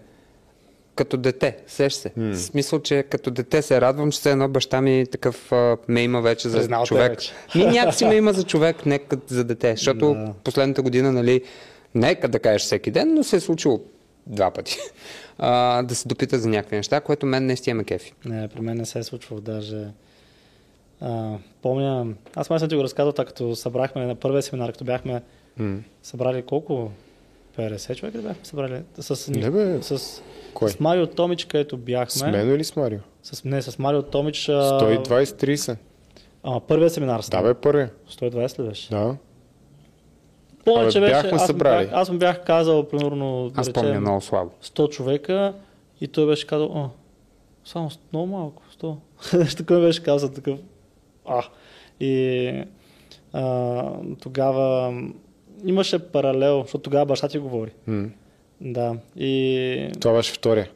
като дете, сеш се. В смисъл, че като дете се радвам, че все едно баща ми такъв а, ме има вече за Признал човек. вече. Ми някакси ме има за човек, не като за дете, защото Да. последната година, нали, нека да кажеш всеки ден, но се е случило два пъти. [laughs] А, да се допита за някакви неща, което мен наистина ме кефи. Не, при мен не се е случвало даже. А, помня, аз май съм ти го разказал, така като събрахме на първия семинар, като бяхме М. събрали колко? 50 човека бяхме събрали? С, Не, бе. с, Кой? с Марио Томич, където бяхме. С мен или с Марио? С, не, с Марио Томич. а, 120-30. Ама първия семинар. Да, бе, първия. 120 ли беше? Да. Помня, Абе, че беше, бяхме аз, му събрали. бях, аз му бях казал, примерно, да Аз помня много слабо. 100 човека и той беше казал, о, само много малко, 100. [laughs] Нещо такова беше казал такъв. А. И а, тогава имаше паралел, защото тогава баща ти говори. М. Да. И Това беше втория.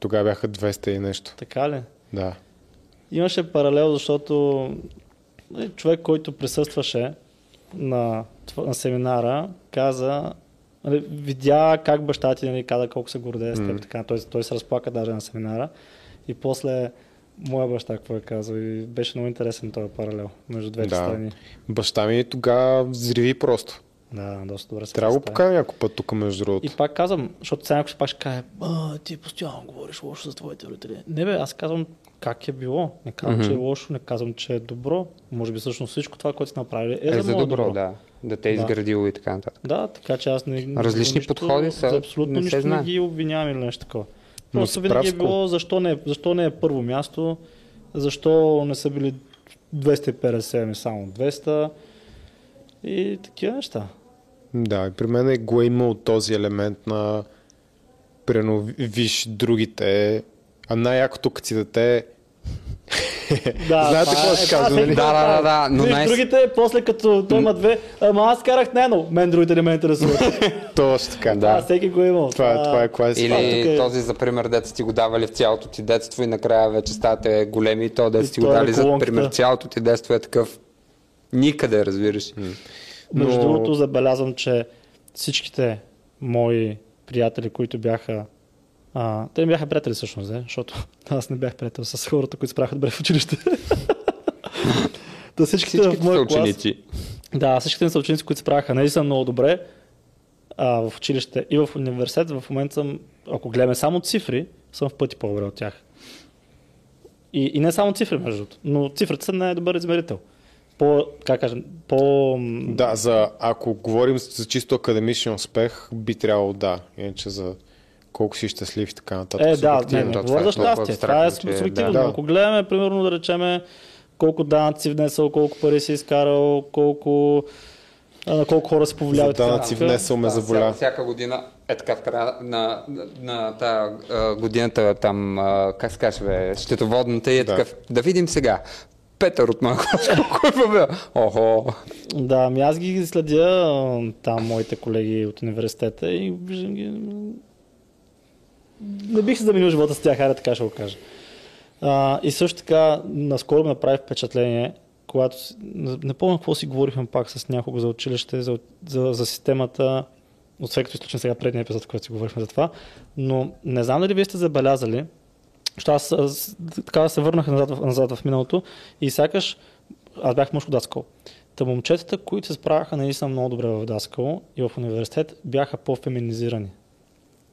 Тогава бяха 200 и нещо. така ли? Да. Имаше паралел, защото нали, човек, който присъстваше на, на семинара, каза, нали, видя как баща ти нали, каза колко се гордее с теб, М. така, той, той се разплака даже на семинара и после моя баща какво е казал и беше много интересен този паралел между двете Да. страни. Баща ми тогава взриви просто. Да, доста добре се Трябва да го покажа някой път тук, между другото. И пак казвам, защото сега някой ще пак ще каже, а, ти постоянно говориш лошо за твоите родители. Не бе, аз казвам как е било. Не казвам, че е лошо, не казвам, че е добро. Може би всъщност всичко това, което сте направили е, Е, за мое добро, да. Да те е Да. изградило и така нататък. Да, така че аз не... Различни нищо, подходи са, абсолютно не нищо знае. не ги обвинявам или нещо такова. Просто винаги е било защо не, защо не е първо място, защо не са били 250, ами само 200 и такива неща. Да, и при мен е го е имал този елемент на Прено, виж другите, а най-якото като си дете [laughs] Да, Знаете какво е- ще това казвам, нали? Да, да, да, да, но най- другите, после като той има две, ама аз карах нено, мен другите не ме интересуват. [laughs] точно така. Да, всеки го е имал. Това, това е класика. Или е- този, за пример, деца ти го давали в цялото ти детство и накрая вече ставате големи и то деца ти го е дали за пример цялото ти детство е такъв никъде, разбираш. Между Но- другото забелязвам, че всичките мои приятели, които бяха а, те не бяха приятели всъщност, не? защото [laughs] аз не бях приятел с хората, които справяха добре в училище. [laughs] Та всичките, Всичките в са моя клас, ученици. Да, всичките ми са ученици, които се правяха наистина много добре а, в училище и в университет. В момента съм, ако гледаме само цифри, съм в пъти по-добре от тях. И, и не само цифри, между другото, но цифрите са най-добър измерител. По, как кажем, по... Да, за, ако говорим за чисто академичен успех, би трябвало да. Иначе за колко си щастлив и така нататък. Е, да, не, не, То говоря това за е толкова щастие. Това е субективно. да. Ако гледаме, примерно, да речеме колко данъци си внесъл, колко пари си изкарал, колко, на колко хора се повлиява. За данъци внесъл ме Да, заболя. Всяка, всяка година е така в края на, на, на тая годината там, как се каже, бе, счетоводната и е Да. такъв. Да видим сега. Петър от колко е победил? Охо. Да, ами аз ги следя там моите колеги от университета и виждам ги. Не бих се заменил живота с тях, хайде така ще го кажа. А, и също така, наскоро ми направи впечатление, когато не помня какво си говорихме пак с някого за училище, за, за, за системата, от всеки източник сега предния епизод, който си говорихме за това, но не знам дали вие сте забелязали, защото аз, аз така се върнах назад, назад в миналото и сякаш аз бях мъжко даскал. Та момчетата, които се справяха наистина много добре в даскал и в университет, бяха по-феминизирани.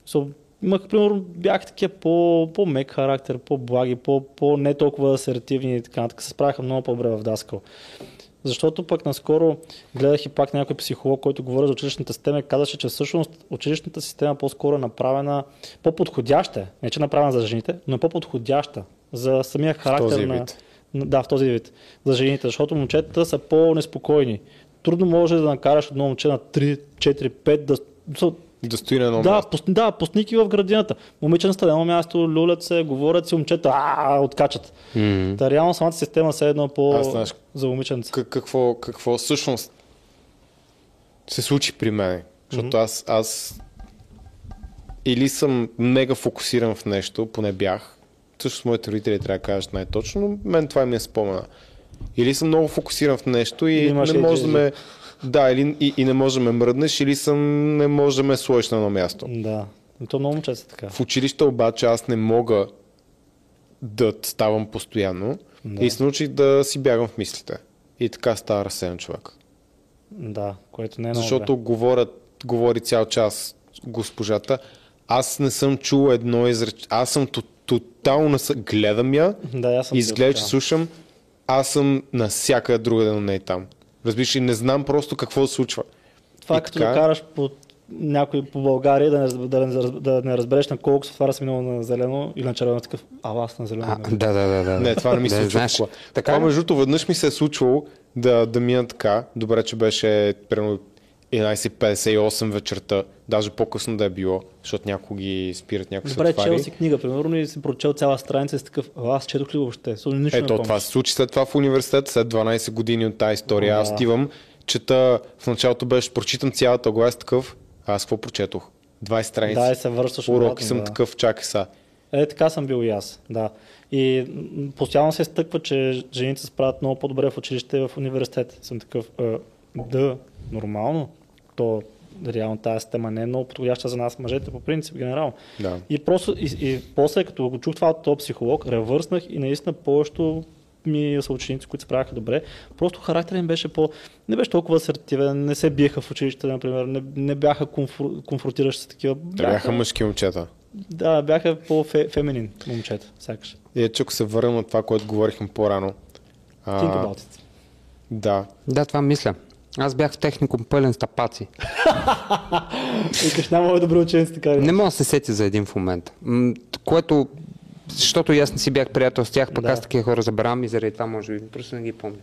So, имах, примерно, бях такива по, по-мек характер, по-благи, по, по-не толкова асертивни и така нататък. Се справяха много по-добре в даскал. Защото пък наскоро гледах и пак някой психолог, който говори за училищната система и казаше, че всъщност училищната система по-скоро е направена по-подходяща, е. не че е направена за жените, но е по-подходяща за самия характер на- Да, в този вид. За жените, защото момчетата са по-неспокойни. Трудно може да накараш едно момче на 3, 4, 5 да... Да стои на едно да, място. пус, да, пусники в градината. Момиче на стадено място, люлят се, говорят си, момчета, а, откачат. М. Та реално самата система се едно по Аз знаеш- за момиченца. Как, какво, какво всъщност се случи при мен? Защото аз, аз или съм мега фокусиран в нещо, поне бях. Също с моите родители трябва да кажат най-точно, но мен това ми е спомена. Или съм много фокусиран в нещо и Имаш не може да ме... Да, или, и, и не може да ме мръднеш, или съм, не може да ме сложиш на едно място. Да. И то много са така. В училище обаче аз не мога да ставам постоянно Да. и се научих да си бягам в мислите. И така става разсеян човек. Да, което не е много Защото добре. говорят, говори цял час госпожата. Аз не съм чул едно изреч... Аз съм то- тотално. Гледам я, Да, съм изглежда, че слушам. Аз съм навсякъде другаде, но не и там. Разбираш, ли, не знам просто какво се случва. Това И като така- да караш по някой по България да не, да, не, да не разбереш на колко сфера си минал на зелено или на червено такъв, а аз на зелено. А, нали? да, да, да, да. Не, това не ми се случва. знаеш. Така Това, е. между другото, веднъж ми се е случвало да, да мина така. Добре, че беше примерно 11.58 вечерта, даже по-късно да е било, защото някои ги спират, някои се Добре, отвари. чел си книга, примерно, и си прочел цяла страница и си такъв, аз четох ли въобще? Со, нищо Ето, това се случи след това в университет, след 12 години от тази история. Аз отивам, чета, в началото беше, прочитам цялата глава, такъв, аз какво прочетох? 20 страници. Да, и се връщаш Уроки съм да. такъв, чакай са. Е, така съм бил и аз, да. И постоянно се стъква, че жените се справят много по-добре в училище и в университет. Съм такъв, е, да, нормално. То реално тази система не е много подходяща за нас, мъжете, по принцип, генерално. Да. И, просто, и, и после, като го чух това от този психолог, ревърснах и наистина повечето ми съученици, които се правяха добре, просто характерът им беше по... Не беше толкова асертивен, не се биеха в училище, например, не, не бяха конфру, конфронтиращи с такива. Те бяха мъжки момчета. Да, бяха по-феминин момчета, сякаш. И ето, ако се върнем на това, което говорихме по-рано. а, Think about it. Да, Да, това мисля. Аз бях в техникум пълен с тапаци. [laughs] Викаш, няма добри ученици, така ли? Не мога да се сети за един в момента. М, Което, защото и аз не си бях приятел с тях, пък Да. аз такива хора забравям и заради това може би просто не ги помня.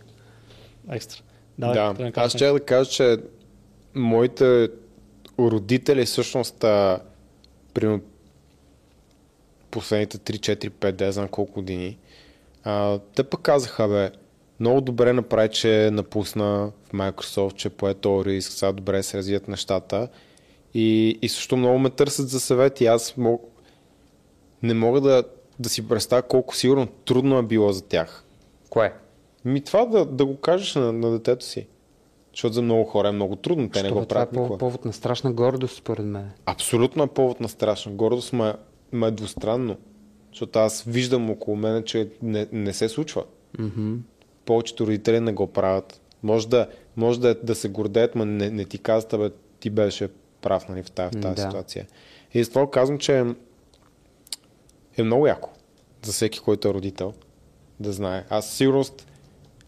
Екстра. да. Давай, да, Аз ще да кажа, че моите родители всъщност а, примерно последните 3, 4, 5, да знам колко години. А, те пък казаха, бе, много добре направи, че напусна в Microsoft, че пое този риск, сега добре се развият нещата. И, и също много ме търсят за съвет и аз мог, не мога да, да си представя колко сигурно трудно е било за тях. Кое? Ми това да, да го кажеш на, на детето си. Защото за много хора е много трудно, те не Що, го бе, това е правят никога. повод на страшна гордост, според мен. Абсолютно е повод на страшна гордост, ма, ма е двустранно. Защото аз виждам около мен, че не, не се случва. Мгм. Повечето родители не го правят. Може да, може да, да се гордеят, но не, не ти казват, бе, ти беше прав нали, в тази, в тази Да. ситуация. И с това казвам, че е много яко за всеки, който е родител да знае. Аз със сигурност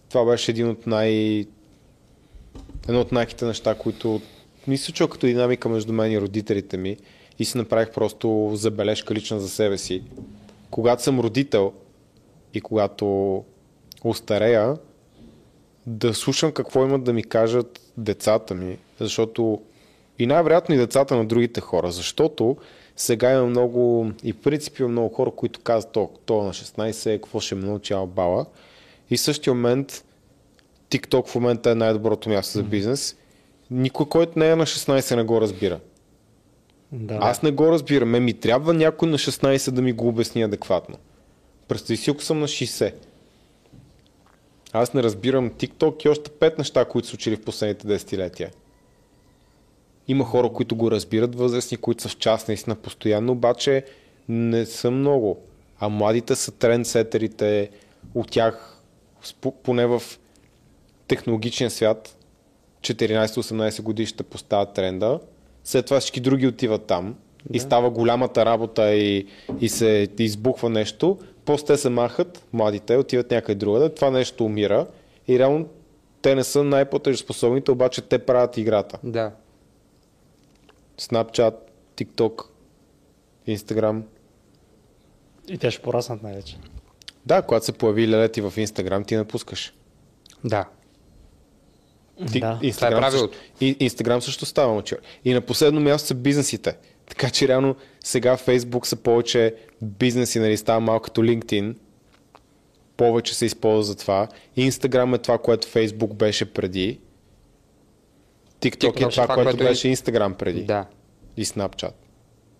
това беше един от най... едно от най-ките неща, които ми се случва като динамика между мен и родителите ми и си направих просто забележка лична за себе си. Когато съм родител и когато устарея, да слушам какво имат да ми кажат децата ми, защото и най-вероятно и децата на другите хора, защото сега има много, и в принцип има много хора, които казват, то, то на 16, какво ще ме научи бала. И в същия момент TikTok в момента е най-доброто място за бизнес. Никой, който не е на 16, не го разбира. Да. Аз не го разбирам. Ми трябва някой на 16 да ми го обясни адекватно. Представи си, ако съм на 60. Аз не разбирам TikTok и още 5 неща, които са учили в последните десетилетия. Има хора, които го разбират, възрастни, които са в част наистина постоянно, обаче не са много. А младите са трендсетерите, от тях, поне в технологичния свят, 14-18 години ще поставят тренда, след това всички други отиват там. И става голямата работа и, и се избухва нещо, после те се махат, младите, отиват някъде другаде, това нещо умира и реално те не са най-платежоспособните, обаче те правят играта. Да. Snapchat, TikTok, Instagram. И те ще пораснат най-вече. Да, когато се появи лелети в Instagram, ти напускаш. Да. Ти, Да. Това е Instagram, правилото. също, и, Instagram също става мълча. И на последно място са бизнесите. Така че реално сега Facebook са повече бизнеси, нали, става малко като LinkedIn. Повече се използва за това. Instagram е това, което Facebook беше преди. TikTok, TikTok е е това, това, което което е- беше Instagram преди. Да. И Snapchat.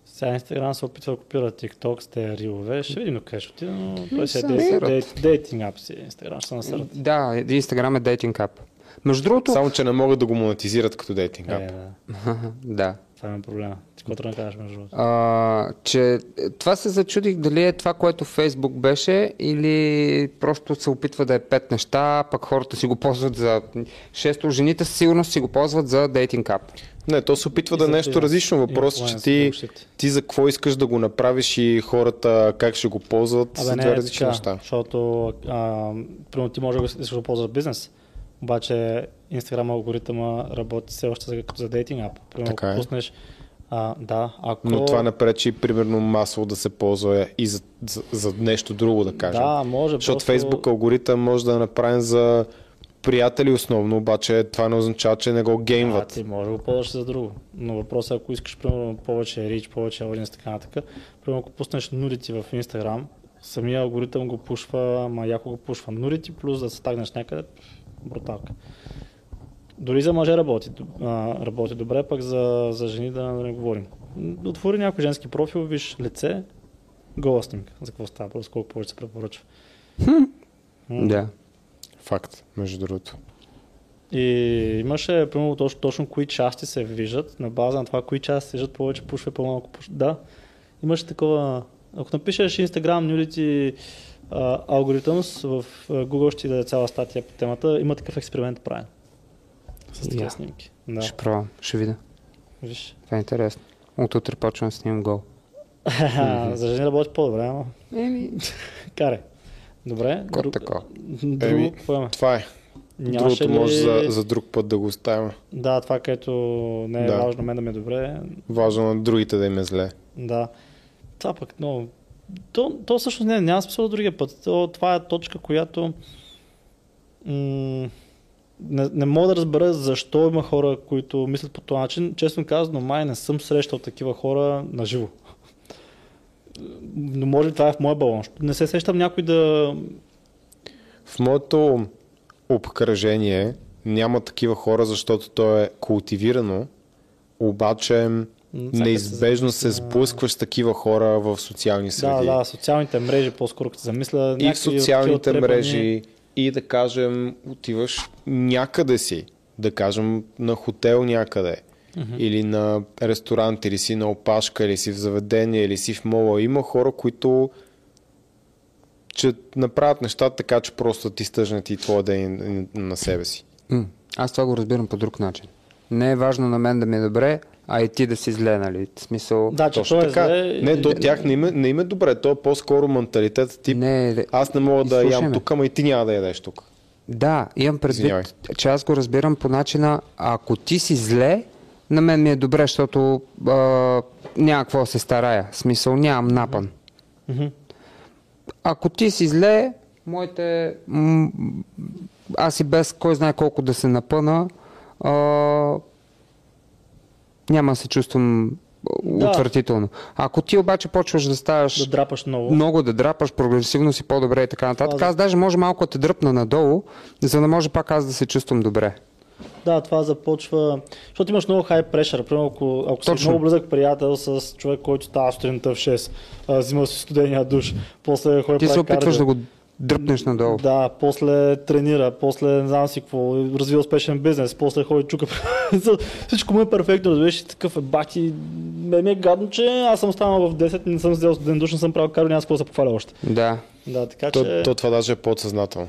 Сега Instagram се опитва да копира TikTok с тези рилове. Ще видим къде ще отиде, но той си е дейтинг ап си. Instagram ще насърят. Да, Инстаграм е дейтинг ап. Между другото... Само, че не могат да го монетизират като дейтинг ап. Е, да. [laughs] да. Това е проблема. Ти какво да кажеш между другото? А, че е, това се зачудих дали е това, което Фейсбук беше или просто се опитва да е пет неща, пък хората си го ползват за... Шесто, жените със сигурност си го ползват за дейтинг ап. Не, то се опитва И да е нещо различно. Въпрос, че Influence, ти, ти за какво искаш да го направиш и хората как ще го ползват, са Абе две не, е различни така, неща. защото а, примерно ти може да го искаш да го ползваш за бизнес, обаче Instagram алгоритъма работи все още за, като за дейтинг ап. Примерно Така е. ако пуснеш, а, да, ако... Но това не пречи, примерно, масово да се ползва и за, за, за нещо друго, да кажем. Да, може. Защото просто... Facebook алгоритъм може да е направен за приятели основно, обаче това не означава, че не го геймват. ти може да го ползваш за друго. Но въпросът е, ако искаш примерно повече рич, повече аудиенс, така нататък, примерно ако пуснеш нудити в Instagram, самия алгоритъм го пушва, ма яко го пушва. Нудити плюс да се тагнеш някъде, бруталка. Дори за мъже работи, а, работи добре, пък за, за жени да, да не говорим. Отвори някой женски профил, виж лице, гола снимка. За какво става? Просто колко повече се препоръчва. М. Да. Факт, между другото. И имаше, примерно, точно, точно кои части се виждат, на база на това, кои части се виждат повече пушве, по-малко пушве. Да, имаше такова... Ако напишеш Instagram Nudity Algorithms в Google ще ти даде цяла статия по темата. Има такъв експеримент правен. С такива Я. снимки. Да, Ще пробвам, ще видя. виж. Това е интересно. От утре почвам да снимам гол. За жени работи по-добре, ама Еми, [laughs] каре. Добре. кот друг- такова. Друго, Еми? Това е. Нямаше Другото може ли- за, за друг път да го оставим. Да, това, където не е Да. важно мен да ми е добре, Важно на другите да им е зле. Да. Това пък много... То, то всъщност не, няма смисъл другия път. То, това е точка, която м- не, не мога да разбера защо има хора, които мислят по този начин. Честно казано, май не съм срещал такива хора на живо. Но може ли това е в моя балон? Не се сещам някой да... В моето обкръжение няма такива хора, защото то е култивирано, обаче неизбежно се сблъскваш с такива хора в социални Да, среди. да, социалните мрежи по-скоро като се замисля. и в социалните мрежи, и да кажем, отиваш някъде си, да кажем на хотел някъде, или на ресторант, или си на опашка, или си в заведение, или си в мола. Има хора, които че направят нещата така, че просто да ти стъжнат и твоя ден на себе си. Аз това го разбирам по друг начин. Не е важно на мен да ми е добре, а и ти да си зле, нали? В смисъл... Да, че Точно е така. зле. Не, до тях не им, е- не им е добре. То е по-скоро менталитет тип. Не, Аз не мога да ям тук, ама и ти няма да ядеш тук. Да, имам предвид, Извинявай. че аз го разбирам по начина, ако ти си зле, на мен ми е добре, защото а, няма какво се старая. В смисъл, нямам напън. Мгм. Ако ти си зле, моите... М- аз и без кой знае колко да се напъна, а, няма да се чувствам Да. отвратително. Ако ти обаче почваш да ставаш Да драпаш много. много да драпаш, прогресивно си по-добре и така нататък. Това- Аз даже може малко да те дръпна надолу, за да може пак аз да се чувствам добре. Да, това започва. Защото имаш много хай прешър. Примерно, ако, ако си много близък приятел с човек, който става сутринта в 6, а, взима си студения душ, после ходи Ти се опитваш да го дръпнеш надолу. Да, после тренира, после не знам си какво, развива успешен бизнес, после ходи чука. [laughs] Всичко му е перфектно, разбираш, и такъв е бати. Ме ми е гадно, че аз съм станал в 10, не съм взел студен душ, не съм правил кардио, няма с какво да се похваля още. Да. Да, така То, че... то това даже е подсъзнателно.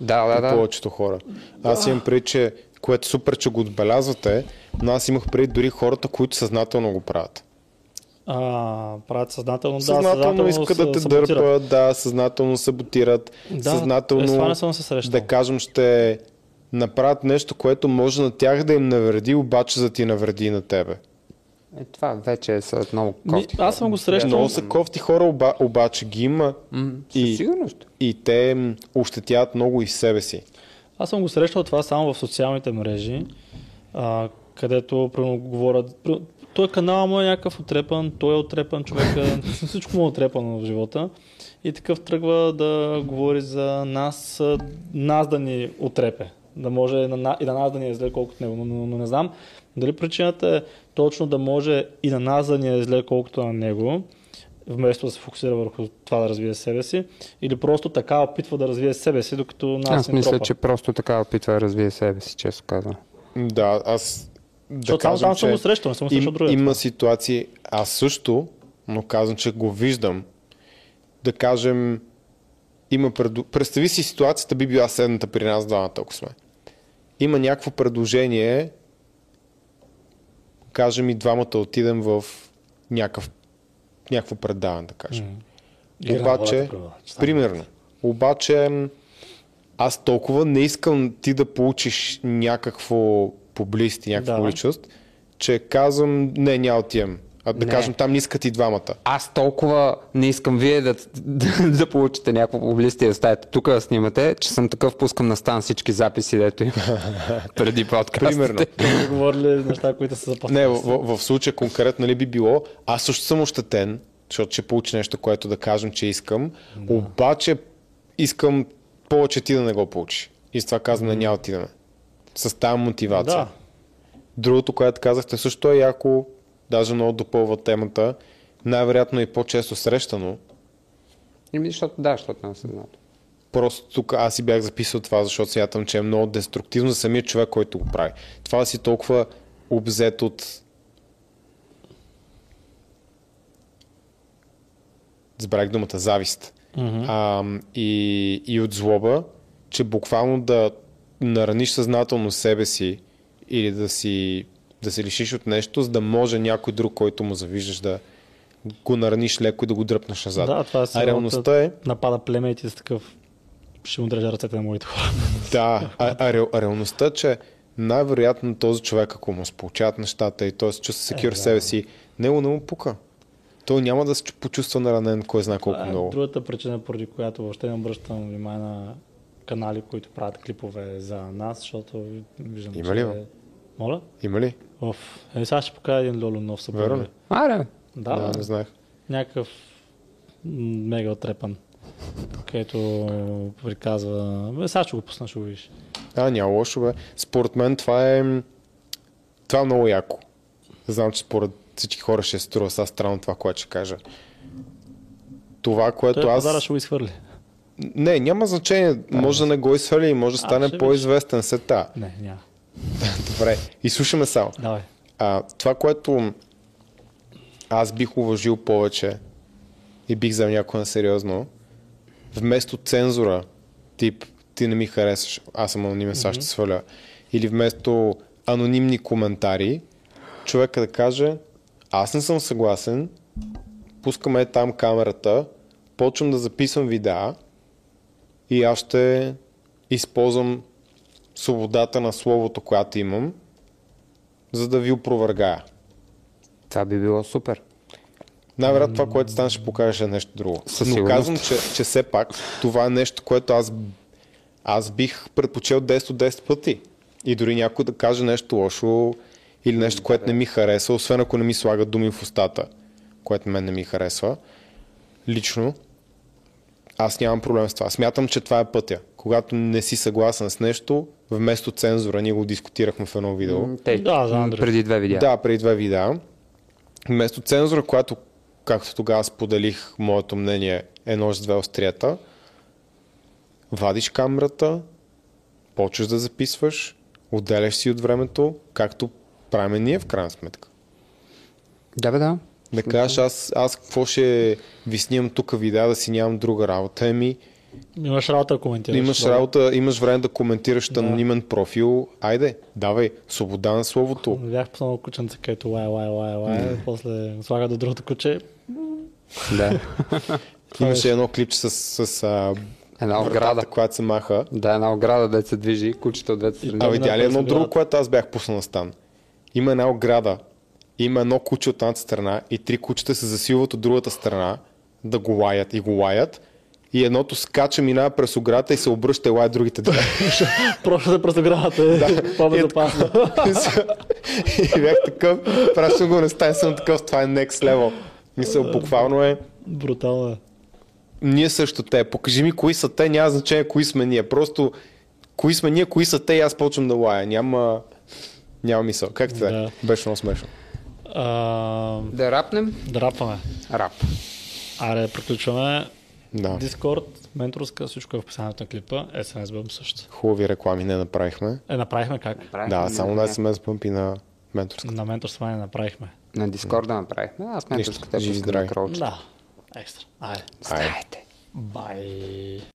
Да, да, Да, да. повечето хора. Аз имам преди, че което супер, че го отбелязвате, но аз имах преди дори хората, които съзнателно го правят. А, правят съзнателно, да, Съзнателно искат да те саботират. дърпат, да, съзнателно саботират, Да, съзнателно е, това не съм се срещал. да кажем ще направят нещо, което може на тях да им навреди, обаче за да ти навреди на тебе. Е, това вече са много Ми, кофти. аз съм го срещал. Много са кофти хора, оба, обаче ги има М, и- сигурност. и те ощетяват много и себе си. Аз съм го срещал това само в социалните мрежи, а, където примерно говорят. Той канал му е някакъв отрепан, той е отрепан човека, [laughs] всичко му е отрепано в живота. И такъв тръгва да говори за нас, нас да ни отрепе. Да може на, на- и на нас да ни е зле колкото него. Но, но, но не знам дали причината е точно да може и на нас да ни е зле колкото на него, вместо да се фокусира върху това да развие себе си, или просто така опитва да развие себе си, докато нас Аз мисля, тропа. че просто така опитва да развие себе си, често казвам. Да, аз да Защото само там съм го срещал, не съм им, срещал другия. има ситуации, аз също, но казвам, че го виждам. Да кажем, има преду... представи си ситуацията, би била следната при нас двамата, ако сме. Има някакво предложение, кажем и двамата отидем в някакъв, някакво предаване, да кажем. На Обаче, волята, примерно, обаче аз толкова не искам ти да получиш някакво публисти, някаква Да. публичност, че казвам, не, няма отивам. А да Не. кажем, там не искат и двамата. Аз толкова не искам вие да, да, да получите някакво публисти и да ставите тук да снимате, че съм такъв, пускам на стан всички записи, дето има [laughs] преди подкастите. Примерно. Сме говорили неща, които са запасни. Не, в, в, случая конкретно нали би било, аз също съм ощетен, защото ще получи нещо, което да кажем, че искам, обаче искам повече ти да не го получиш. И с това казвам, не, няма да отидем. С тази мотивация. Да. Другото, което казахте, също е яко, даже много допълва темата, най-вероятно и по-често срещано. Еми, защото да, защото не съм знал. Просто тук аз си бях записал това, защото смятам, че е много деструктивно за самия човек, който го прави. Това си толкова обзет от забравих думата завист а, и, и от злоба, че буквално да нараниш съзнателно себе си или да си да се лишиш от нещо, за да може някой друг, който му завиждаш да го нараниш леко и да го дръпнеш назад. Да, това е а реалността е, Напада племе и ти си такъв. Ще му дрежа ръцете на моите хора. Да, а, а, реал, а реалността, че най-вероятно този човек, ако му се получават нещата и той се чувства секюр в себе си, него не му пука. Той няма да се чу- почувства наранен, кой знае колко Това е много. другата причина, поради която въобще не обръщам внимание на канали, които правят клипове за нас, защото виждам, Има че... ли, бе? Моля? Има ли? Оф. Е, сега ще покажа един лоло нов събор. Верно ли? Аре, Да, да, да не знаех. някакъв мега отрепан. Където приказва... Бе, сега ще го пусна, ще го видиш. А, няма лошо, бе. Според мен това е... Това е много яко. Знам, че според всички хора ще се струва сега странно това, което ще кажа. Това, което Той аз... пазара ще го изхвърли. Не, няма значение. Може да не го изхвърли и може да А, стане ще по-известен след това. Не, няма. [laughs] Добре, и слушаме само. Давай. А, това, което аз бих уважил повече и бих взел някой на сериозно, вместо цензура, тип ти не ми харесваш, аз съм анонимен, сега ще сваля, или вместо анонимни коментари, човека да каже, аз не съм съгласен, пускаме там камерата, почвам да записвам видеа и аз ще използвам свободата на словото, която имам, за да ви опровергая. Това би било супер. Най-вероятно това, което стане, ще покаже нещо друго. Със Но сигурност. казвам, че, че все пак това е нещо, което аз, аз бих предпочел 10 от 10 пъти. И дори някой да каже нещо лошо или нещо, което не ми харесва, освен ако не ми слага думи в устата, което мен не ми харесва. Лично, аз нямам проблем с това. Смятам, че това е пътя. Когато не си съгласен с нещо, вместо цензура, ние го дискутирахме в едно видео. М, Те, Да, Андрей. преди две видеа. Да, преди две видеа. Вместо цензура, която, както тогава споделих моето мнение, е нож с две острията, вадиш камерата, почваш да записваш, отделяш си от времето, както правим ние в крайна сметка. Да, бе, да. Да кажеш, аз, аз какво ще ви снимам тук видеа, да си нямам друга работа, еми, Имаш работа да коментираш. имаш Да. работа, имаш време да коментираш анонимен профил, айде, давай, свобода на словото. Бях пуснал кученце, където лай, лай, лай, лай. После слага до другото куче. да. [laughs] Имаше едно клипче с, с а, Една ограда. която се маха. Да, една ограда, да се движи, кучето от двете страни. А видя ли едно после друго, което аз бях пуснал на стан? Има една ограда, има едно куче от едната страна и три кучета се засилват от другата страна да го лаят и го лаят. И едното скача, минава през оградата и се обръща и лая другите две. [laughs] Просто се през оградата [laughs] е по-безопасно. [laughs] и бях такъв, пращам го на стан, съм такъв, това е next level. Мисъл, буквално е, Брутално е. ние също те, покажи ми кои са те, няма значение кои сме ние. Просто кои сме ние, кои са те и аз почвам да лая. Няма, няма мисъл. Как те? Да. Беше много смешно. А, Да рапнем? да рапваме. Рап. Аре, приключваме. Да. Дискорд, менторска, всичко е в описанието на клипа. SMS бъм също. Хубави реклами не направихме. Е, направихме как? Да, само на SMS Bump и на менторска. На менторство не направихме. На Дискорда направихме. Аз менторската кролче. Да. Екстра. Айде. Айде. Знаете. Бай.